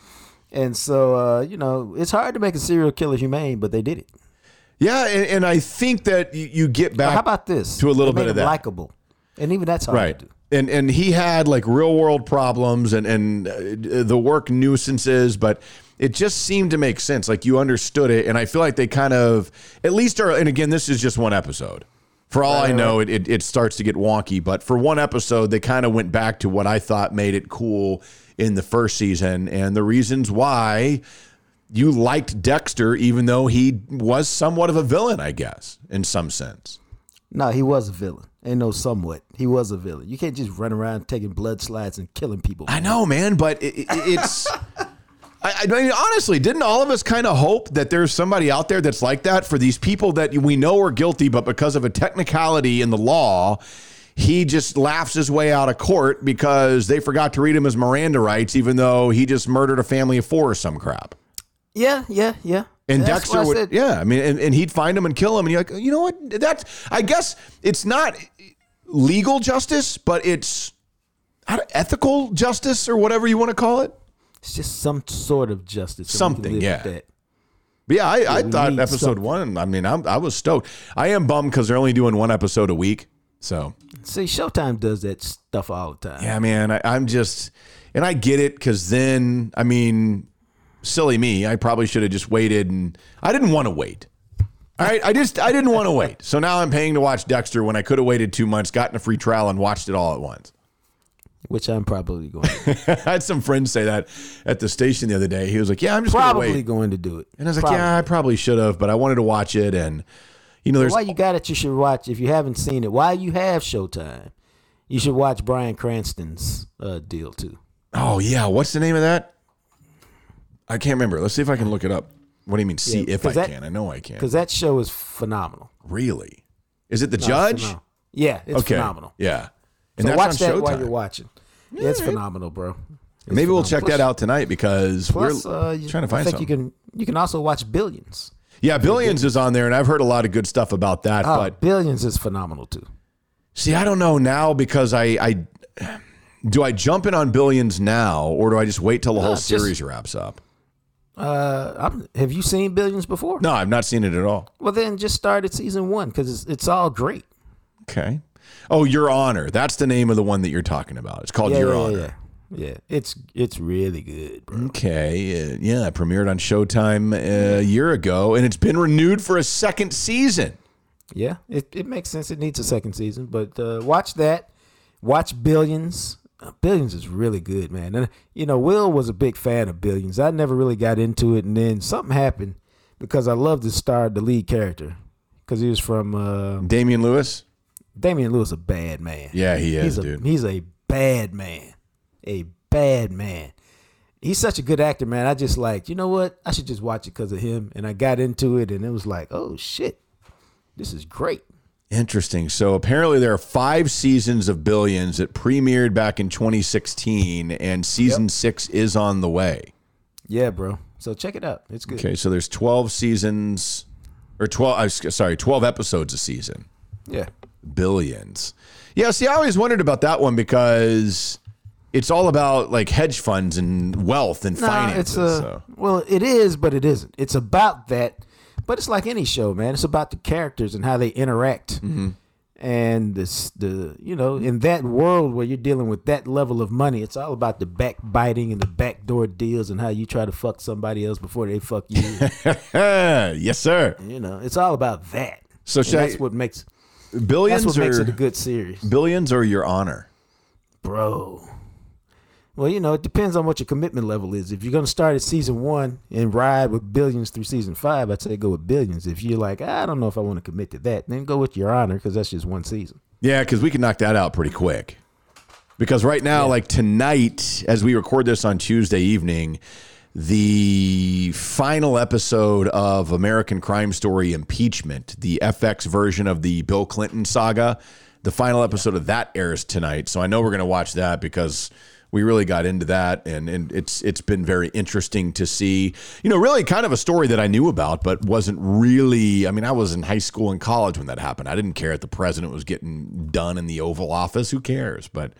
And so, uh, you know, it's hard to make a serial killer humane, but they did it.
Yeah, and, and I think that you, you get back.
How about this?
to a little bit of that.
likable, and even that's hard
right?
to do.
And and he had like real world problems and and uh, the work nuisances, but it just seemed to make sense. Like you understood it, and I feel like they kind of at least are. And again, this is just one episode. For all I know, it, it it starts to get wonky. But for one episode, they kind of went back to what I thought made it cool in the first season, and the reasons why you liked Dexter, even though he was somewhat of a villain, I guess, in some sense.
No, he was a villain. Ain't no somewhat. He was a villain. You can't just run around taking blood slides and killing people.
I know, man, but it, it, it's. I, I mean, honestly, didn't all of us kind of hope that there's somebody out there that's like that for these people that we know are guilty, but because of a technicality in the law, he just laughs his way out of court because they forgot to read him his Miranda rights, even though he just murdered a family of four or some crap.
Yeah, yeah, yeah.
And
That's
Dexter
I
would, yeah, I mean, and, and he'd find him and kill him, and you're like, you know what? That's, I guess it's not legal justice, but it's ethical justice or whatever you want to call it.
It's just some sort of justice. so we can
Something, yeah.
that.
But yeah, I, I thought episode
something.
one. I mean, I'm, I was stoked. I am bummed because they're only doing one episode a week. So
See, Showtime does that stuff all the time.
yeah, man, I, I'm just, and I get it because then, I mean, silly me, I probably should have just waited, and I didn't want to wait. All right, I just I didn't want to wait. So now I'm paying to watch Dexter when I could have waited two months, gotten a free trial, and watched it all at once.
Which I'm probably going to
I had some friends say that at the station the other day. He was like, "Yeah, I'm just gonna
probably
wait,"
going to do it.
and I was like,
Probably.
"Yeah, I probably should have, but I wanted to watch it." And you know, there's
While you got it, you should watch. If you haven't seen it, Why you have Showtime, you should watch Bryan Cranston's uh, deal too.
Oh yeah, what's the name of that? I can't remember. Let's see if I can look it up. What do you mean? See
Yeah,
if I
that-
can? I know I can.
Because that show is phenomenal.
Really? Is it the
No,
judge?
Yeah, it's
okay.
phenomenal.
Yeah. And
So watch that while you're watching. Yeah, it's phenomenal, bro. It's
Maybe we'll
phenomenal.
check that out tonight because
Plus,
we're
uh, you-
trying to find
I think
something.
you can you can also watch Billions.
yeah, Billions is on there, and I've heard a lot of good stuff about that.
Oh,
but
Billions is phenomenal too.
see, I don't know now because I, I do I jump in on Billions now, or do I just wait till the whole
just-
series wraps up?
Uh, I'm, have you seen Billions before?
No, I've not seen it at all.
Well, then just start at season one because it's, it's all great.
Okay. Oh, Your Honor. That's the name of the one that you're talking about. It's called
yeah,
Your
yeah,
Honor.
yeah, yeah. It's it's really good, bro.
Okay. Uh, yeah, it premiered on Showtime uh, a year ago, and it's been renewed for a second season.
Yeah, it, it makes sense. It needs a second season, but uh, watch that. Watch Billions. Uh, Billions is really good, man. And you know, Will was a big fan of Billions. I never really got into it, and then something happened because I loved the star, the lead character, because he was from uh,
Damian Lewis.
Damian Lewis, a bad man.
Yeah, he is,
he's a,
dude.
He's a bad man, a bad man. He's such a good actor, man. I just like, you know what? I should just watch it because of him. And I got into it, and it was like, oh shit, this is great.
Interesting. So apparently there are five seasons of Billions that premiered back in 2016, and season six is on the way.
Yeah, bro. So check it out. It's good.
Okay, so there's 12 seasons, or 12. uh, Sorry, 12 episodes a season.
Yeah.
Billions. Yeah. See, I always wondered about that one because it's all about like hedge funds and wealth and
No,
finances.
it's a
so.
well, it is, but it isn't. It's about that, but it's like any show, man. It's about the characters and how they interact,
Mm-hmm.
and this the you know in that world where you're dealing with that level of money, it's all about the backbiting and the backdoor deals and how you try to fuck somebody else before they fuck you.
yes, sir.
you know, it's all about that.
So
that's
I-
what makes
Billions
that's what
or
makes it a good series,
billions or your honor?
bro. Well, you know, it depends on what your commitment level is. If you're gonna start at season one and ride with billions through season five, I'd say go with billions. If you're like, ah, I don't know if I want to commit to that, then go with your honor because that's just one season.
Yeah, because we can knock that out pretty quick. Because right now, like tonight, as we record this on Tuesday evening, the final episode of American Crime Story Impeachment, the FX version of the Bill Clinton saga, the final episode of that airs tonight. So I know we're going to watch that because we really got into that and, and it's it's been very interesting to see you know really kind of a story that i knew about but wasn't really i mean i was in high school and college when that happened i didn't care if the president was getting done in the oval office who cares but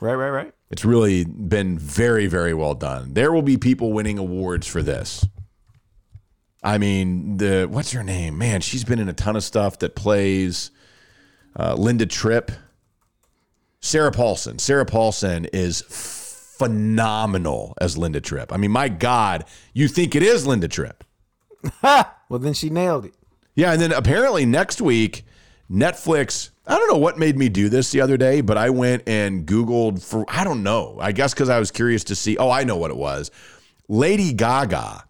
Right, right, right.
It's really been very very well done there will be people winning awards for this i mean the what's her name man she's been in a ton of stuff that plays uh, linda tripp Sarah Paulson. Sarah Paulson is phenomenal as Linda Tripp. I mean, my God, you think it is Linda Tripp.
Well, then she nailed it.
Yeah, and then apparently next week, Netflix. I don't know what made me do this the other day, but I went and Googled for, I don't know, I guess because I was curious to see. Oh, I know what it was. Lady Gaga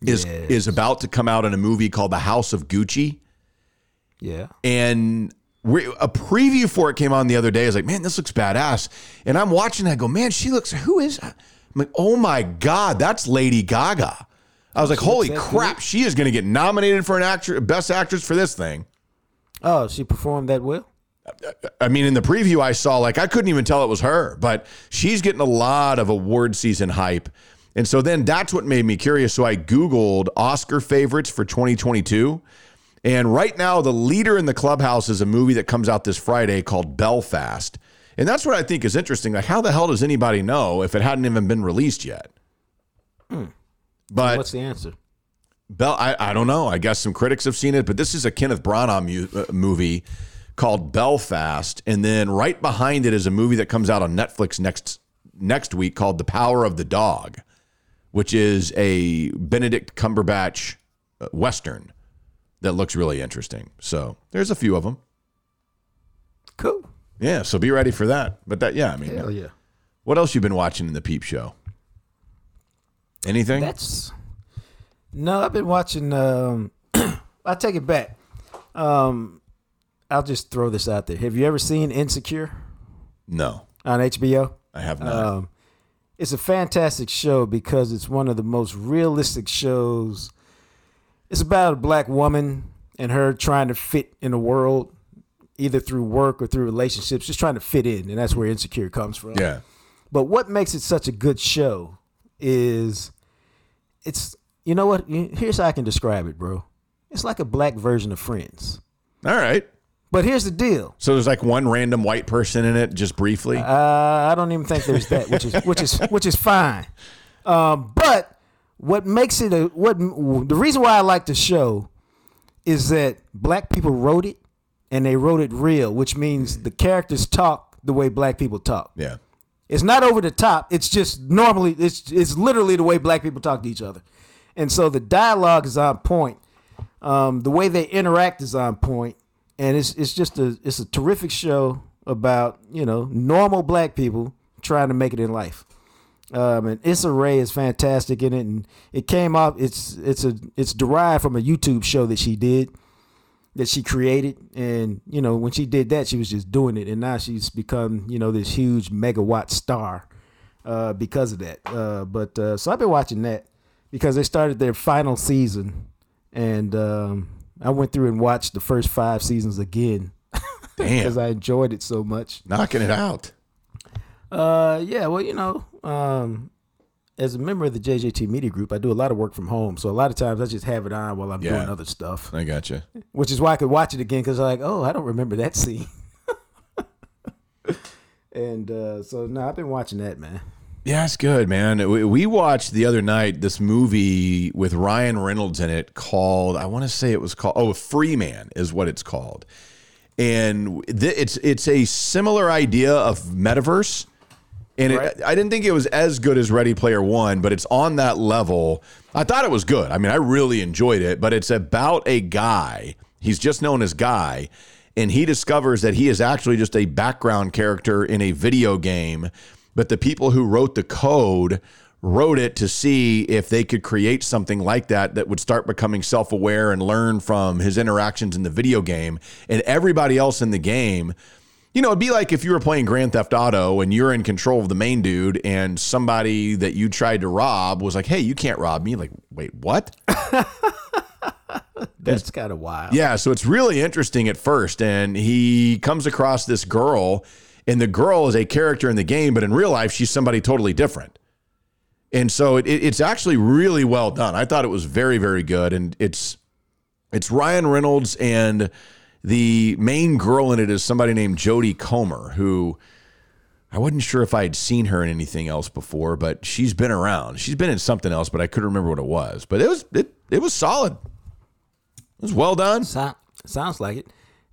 is, is about to come out in a movie called The House of Gucci.
Yeah.
and we a preview for it came on the other day. I was like, man, this looks badass. And I'm watching. I go, man, she looks. Who is? I'm like, oh my god, that's Lady Gaga. I was like, holy
that
crap, she is going to get nominated for an actor, best actress for this thing.
Oh, she performed that well.
I mean, in the preview I saw, like I couldn't even tell it was her, but she's getting a lot of award season hype. And so then that's what made me curious. So I Googled Oscar favorites for 2022. And right now, the leader in the clubhouse is a movie that comes out this Friday called Belfast. And that's what I think is interesting. Like, how the hell does anybody know if it hadn't even been released yet? Hmm. But
What's the answer?
Bell, I, I don't know. I guess some critics have seen it, but this is a Kenneth Branagh mu- uh, movie called Belfast, and then right behind it is a movie that comes out on Netflix next next week called The Power of the Dog, which is a Benedict Cumberbatch uh, western that looks really interesting. So there's a few of them.
Cool.
Yeah, so be ready for that. But that, yeah, I mean,
Hell yeah.
what else you been watching in the Peep Show? Anything?
That's no. I've been watching. Um, I take it back. Um, I'll just throw this out there. Have you ever seen Insecure
no,
on HBO?
I have not.
Um, it's a fantastic show because it's one of the most realistic shows. It's about a black woman and her trying to fit in the world, either through work or through relationships, just trying to fit in, and that's where Insecure comes from.
yeah.
But what makes it such a good show is it's you know what? Here's how I can describe it, bro. It's like a black version of Friends.
All right.
But here's the deal.
So there's like one random white person in it, just briefly.
Uh, I don't even think there's that, which is which is which is fine. Um, but what makes it a what the reason why I like the show is that black people wrote it and they wrote it real, which means the characters talk the way black people talk.
yeah.
It's not over the top. It's just normally it's it's literally the way black people talk to each other, and so the dialogue is on point. Um, the way they interact is on point, and it's it's just a it's a terrific show about you know normal black people trying to make it in life. Um, and Issa Rae is fantastic in it, and it came off. It's it's a it's derived from a YouTube show that she did, that she created, and you know when she did that, she was just doing it, and now she's become you know this huge megawatt star uh, because of that. Uh, but uh, so I've been watching that because they started their final season, and um, I went through and watched the first five seasons again because I enjoyed it so much.
knocking it out.
Uh, yeah, well, you know, um, as a member of the JJT Media Group, I do a lot of work from home, so a lot of times I just have it on while I'm
Yeah.
doing other stuff,
I got you.
which is why I could watch it again because I'm like, oh, I don't remember that scene. and uh, so no, I've been watching that, man.
Yeah, it's good, man. We, we watched the other night this movie with Ryan Reynolds in it called I want to say it was called oh Free Man is what it's called, and th- it's it's a similar idea of metaverse, and
Right.
it, I didn't think it was as good as Ready Player One, but it's on that level. I thought it was good. I mean, I really enjoyed it, but it's about a guy. He's just known as Guy, and he discovers that he is actually just a background character in a video game. But the people who wrote the code wrote it to see if they could create something like that that would start becoming self aware and learn from his interactions in the video game. And everybody else in the game, you know, it'd be like if you were playing Grand Theft Auto and you're in control of the main dude and somebody that you tried to rob was like, hey, you can't rob me. Like, wait, what?
That's kind of wild.
Yeah, so it's really interesting at first, and he comes across this girl, and the girl is a character in the game, but in real life, she's somebody totally different. And so it, it- it's actually really well done. I thought it was very, very good, and it's it's Ryan Reynolds, and the main girl in it is somebody named Jodie Comer, who I wasn't sure if I had seen her in anything else before, but she's been around. She's been in something else, but I couldn't remember what it was. But it was it it was solid. It was well done.
So, sounds like it.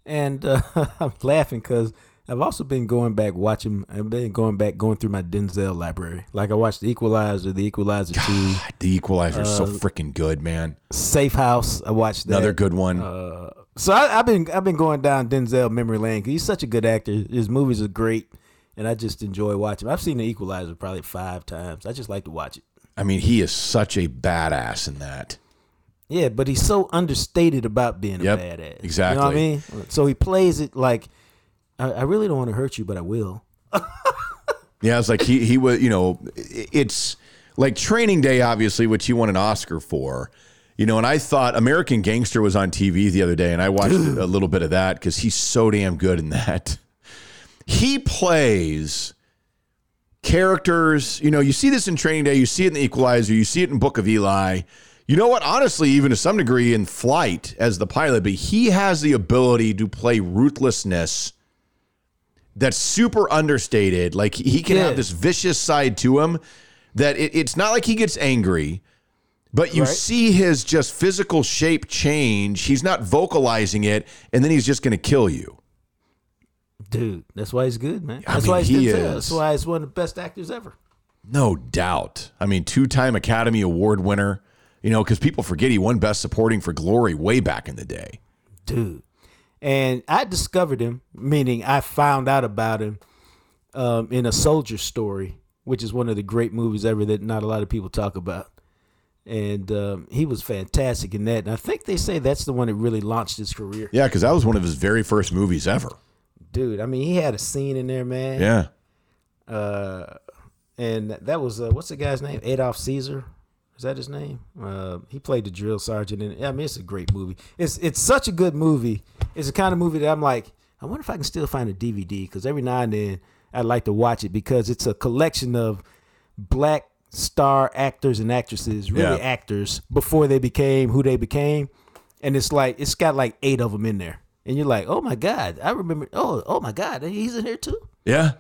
And uh, I'm laughing because I've also been going back watching. I've been going back going through my Denzel library. Like I watched The Equalizer, The Equalizer Two,
The Equalizer is so uh, freaking good, man.
Safe House. I watched that.
Another good one.
Uh, so I, I've been I've been going down Denzel memory lane he's such a good actor. His movies are great, and I just enjoy watching. I've seen The Equalizer probably five times. I just like to watch it.
I mean, he is such a badass in that.
Yeah, but he's so understated about being
Yep,
a badass. Exactly. You know what I mean? So he plays it like I, I really don't want to hurt you, but I will.
Yeah, it's like he he was, you know, it's like Training Day, obviously, which he won an Oscar for. You know, and I thought American Gangster was on TV the other day, and I watched a little bit of that because he's so damn good in that. He plays characters. You know, you see this in Training Day, you see it in The Equalizer, you see it in Book of Eli. You know what? Honestly, even to some degree in Flight as the pilot, but he has the ability to play ruthlessness that's super understated. Like he can
Yeah.
have this vicious side to him that it, it's not like he gets angry, but you
Right.
see his just physical shape change. He's not vocalizing it, and then he's just going to kill you.
Dude, that's why he's good, man.
I
That's
mean,
why he's
he
Denzel.
is.
That's why he's one of the best actors ever.
No doubt. I mean, two time Academy Award winner, you know, because people forget he won Best Supporting for Glory way back in the day.
dude. And I discovered him, meaning I found out about him um, in a soldier story, which is one of the great movies ever that not a lot of people talk about. And um, he was fantastic in that. And I think they say that's the one that really launched his career.
Yeah, because that was one of his very first movies ever.
Dude, I mean, he had a scene in there, man.
Yeah.
Uh, and that was, uh, what's the guy's name? Adolph Caesar. Is that his name? Uh, he played the drill sergeant in it. I mean, it's a great movie. It's it's such a good movie. It's the kind of movie that I'm like, I wonder if I can still find a DVD because every now and then I'd like to watch it because it's a collection of black star actors and actresses, really
Yeah.
actors before they became who they became, and it's like it's got like eight of them in there, and you're like, oh my god, I remember. Oh oh my god, he's in here too.
Yeah.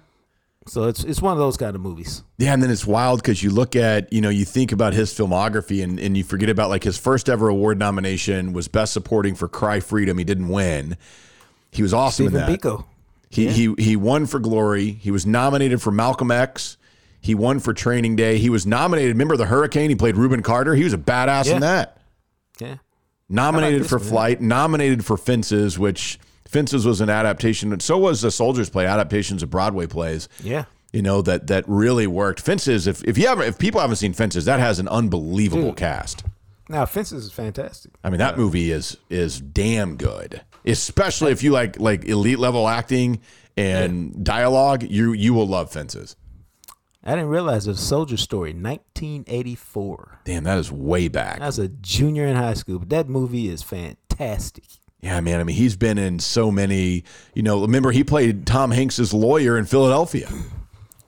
So it's it's one of those kind of movies.
Yeah, and then it's wild because you look at, you know, you think about his filmography and, and you forget about like his first ever award nomination was Best Supporting for Cry Freedom. He didn't win. He was awesome
Stephen
in that.
Biko.
He, he he won for Glory. He was nominated for Malcolm X. He won for Training Day. He was nominated. Remember the Hurricane? He played Rubin Carter. He was a badass
Yeah.
in that.
Yeah.
Nominated for
one?
Flight. Nominated for Fences, which Fences was an adaptation, and so was the Soldiers Play adaptations of Broadway plays.
Yeah.
You know that that really worked. Fences, if if you haven't, if people haven't seen Fences, that has an unbelievable cast.
Now, Fences is fantastic.
I mean, that movie is is damn good, especially if you like like elite level acting and dialogue. You you will love Fences.
I didn't realize a soldier story, 1984.
Damn, that is way back.
I was a junior in high school, but that movie is fantastic.
Yeah, man. I mean, he's been in so many. You know, remember he played Tom Hanks's lawyer in Philadelphia.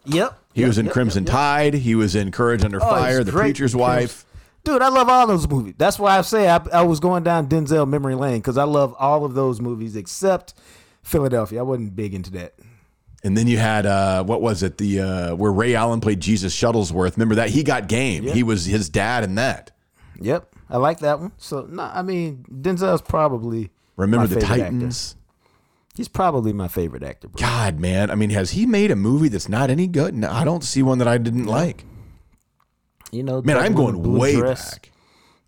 Yep.
He
Yep,
was in
yep,
Crimson
yep.
Tide. He was in Courage Under
Oh,
Fire, The
great
Preacher's Wife.
Dude, I love all those movies. That's why I say I, I was going down Denzel memory lane because I love all of those movies except Philadelphia. I wasn't big into that.
And then you had uh, what was it? The uh, where Ray Allen played Jesus Shuttlesworth. Remember that? He got game. He was his dad in that.
Yep, I like that one. So no, I mean Denzel's probably
Remember
my
the Titans?
Actor. He's probably my favorite actor. Bro.
God, man. I mean, has he made a movie that's not any good? No, I don't see one that I didn't like.
You know,
Man, I'm going way
Dress.
back.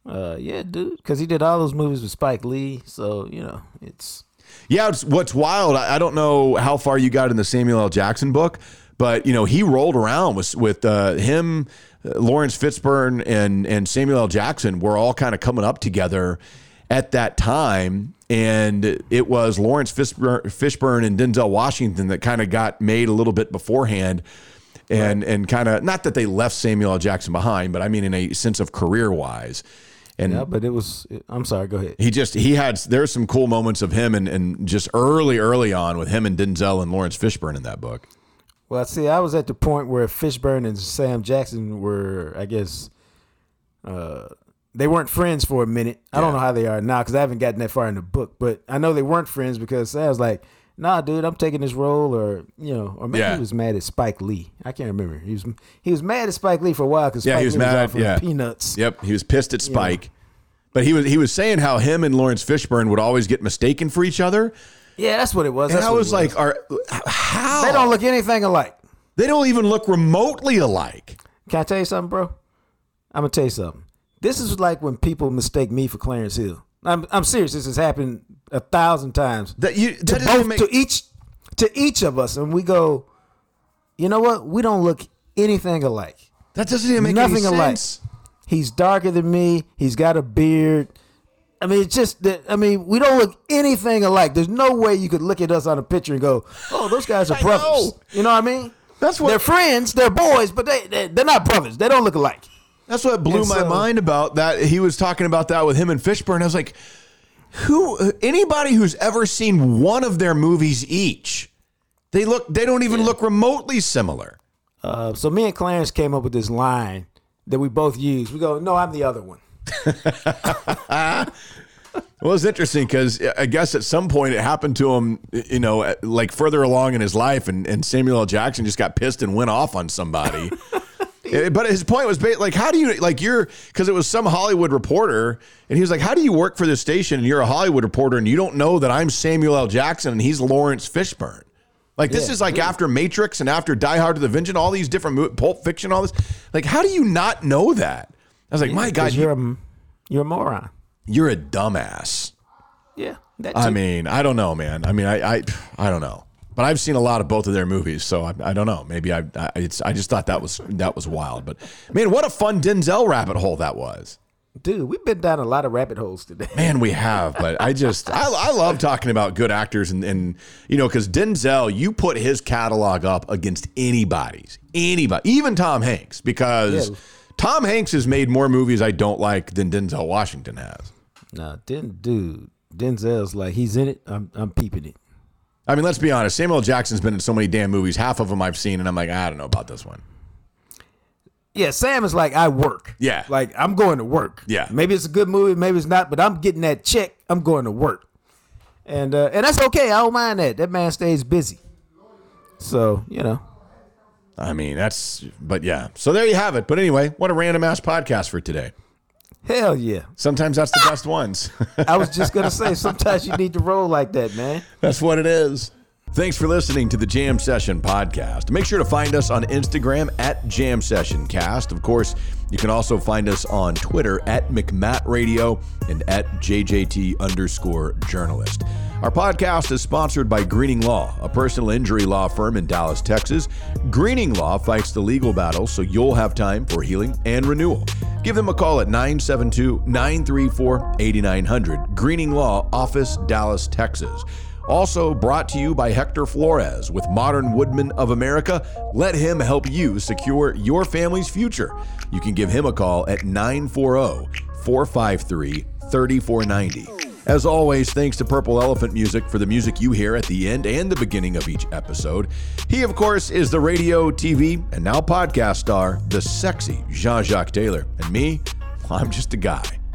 Uh, yeah, dude, because he did all those movies with Spike Lee. So you know, it's
Yeah, it's, what's wild, I, I don't know how far you got in the Samuel L. Jackson book, but you know he rolled around with with uh, him, uh, Laurence Fishburne, and and Samuel L. Jackson were all kind of coming up together at that time, and it was Laurence Fishburne, and Denzel Washington that kind of got made a little bit beforehand. And and kind of not that they left Samuel L. Jackson behind, but I mean in a sense of career wise. And
yeah. But it was. I'm sorry. Go ahead.
he just he had there's some cool moments of him and, and just early early on with him and Denzel and Laurence Fishburne in that book.
Well, see, I was at the point where Fishburne and Sam Jackson were, I guess, uh, they weren't friends for a minute. I don't know how they are now because I haven't gotten that far in the book, but I know they weren't friends because I was like, "Nah, dude, I'm taking this role," or you know, or maybe
Yeah.
he was mad at Spike Lee. I can't remember. He was he was mad at Spike Lee for a while because
Yeah,
Spike
he was
Lee
mad
was
at- yeah.
Peanuts.
Yep, he was pissed at Spike, but he was he was saying how him and Laurence Fishburne would always get mistaken for each other,
Yeah, that's what it was.
and
That's
I
it
was like, are how
they don't look anything alike.
they don't even look remotely alike.
Can I tell you something, bro? I'm gonna tell you something. This is like when people mistake me for Clarence Hill. I'm I'm serious. This has happened a thousand times.
That you
to
that doesn't
both
make
to each to each of us, and we go, you know what? We don't look anything alike.
that doesn't even make
Nothing
any
alike.
sense.
He's darker than me. He's got a beard. I mean, it's just that. I mean, we don't look anything alike. There's no way you could look at us on a picture and go, "Oh, those guys are brothers."
know.
You know what I mean?
That's what-
they're friends. They're boys, but they, they they're not brothers. They don't look alike.
That's what blew
And
my mind about that. He was talking about that with him and Fishburne. I was like, who? Anybody who's ever seen one of their movies each, they look. They don't even look remotely similar.
Uh, so me and Clarence came up with this line that we both use. We go, "No, I'm the other one."
Well, it's interesting because I guess at some point it happened to him, you know, like further along in his life, and, and Samuel L. Jackson just got pissed and went off on somebody. Eh, but his point was like, how do you like you're because it was some Hollywood reporter, and he was like, how do you work for this station and you're a Hollywood reporter and you don't know that I'm Samuel L. Jackson and he's Laurence Fishburne? Like this
Yeah,
is like after Matrix and after Die Hard to the Vengeance, all these different mo- Pulp Fiction, all this. Like, how do you not know that? I was like, my God,
you're
you,
a you're a moron.
you're a dumbass.
Yeah,
I mean, I don't know, man. I mean, I, I, I don't know, but I've seen a lot of both of their movies, so I, I don't know. Maybe I, I, it's, I just thought that was that was wild. But man, what a fun Denzel rabbit hole that was.
dude, we've been down a lot of rabbit holes today.
Man, we have, but I just, I, I love talking about good actors and, and you know, because Denzel, you put his catalog up against anybody's, anybody, even Tom Hanks, because
Yeah.
Tom Hanks has made more movies I don't like than Denzel Washington has.
Nah, Den, dude, Denzel's like he's in it. I'm I'm peeping it.
I mean, let's be honest. Samuel L. Jackson's been in so many damn movies. Half of them I've seen, and I'm like, I don't know about this one.
Yeah, Sam is like I work.
Yeah.
like I'm going to work.
Yeah.
maybe it's a good movie, maybe it's not, but I'm getting that check. I'm going to work, and uh, and that's okay. I don't mind that. That man stays busy. So you know,
I mean, that's, but yeah. So there you have it. But anyway, what a random ass podcast for today.
Hell yeah.
Sometimes that's the best ones.
I was just gonna say sometimes you need to roll like that, man.
that's what it is. Thanks for listening to the Jam Session podcast. Make sure to find us on Instagram at Jam Session Cast. Of course, you can also find us on Twitter at McMatt Radio and at JJT underscore journalist. Our podcast is sponsored by Greening Law, a personal injury law firm in Dallas, Texas. Greening Law fights the legal battle so you'll have time for healing and renewal. Give them a call at 972 934 8900. Greening Law, Office, Dallas, Texas. Also brought to you by Hector Flores with Modern Woodmen of America. Let him help you secure your family's future. You can give him a call at 940 453 3490. As always, thanks to Purple Elephant Music for the music you hear at the end and the beginning of each episode. He, of course, is the radio, TV, and now podcast star, the sexy Jean Jacques Taylor. And me, I'm just a guy,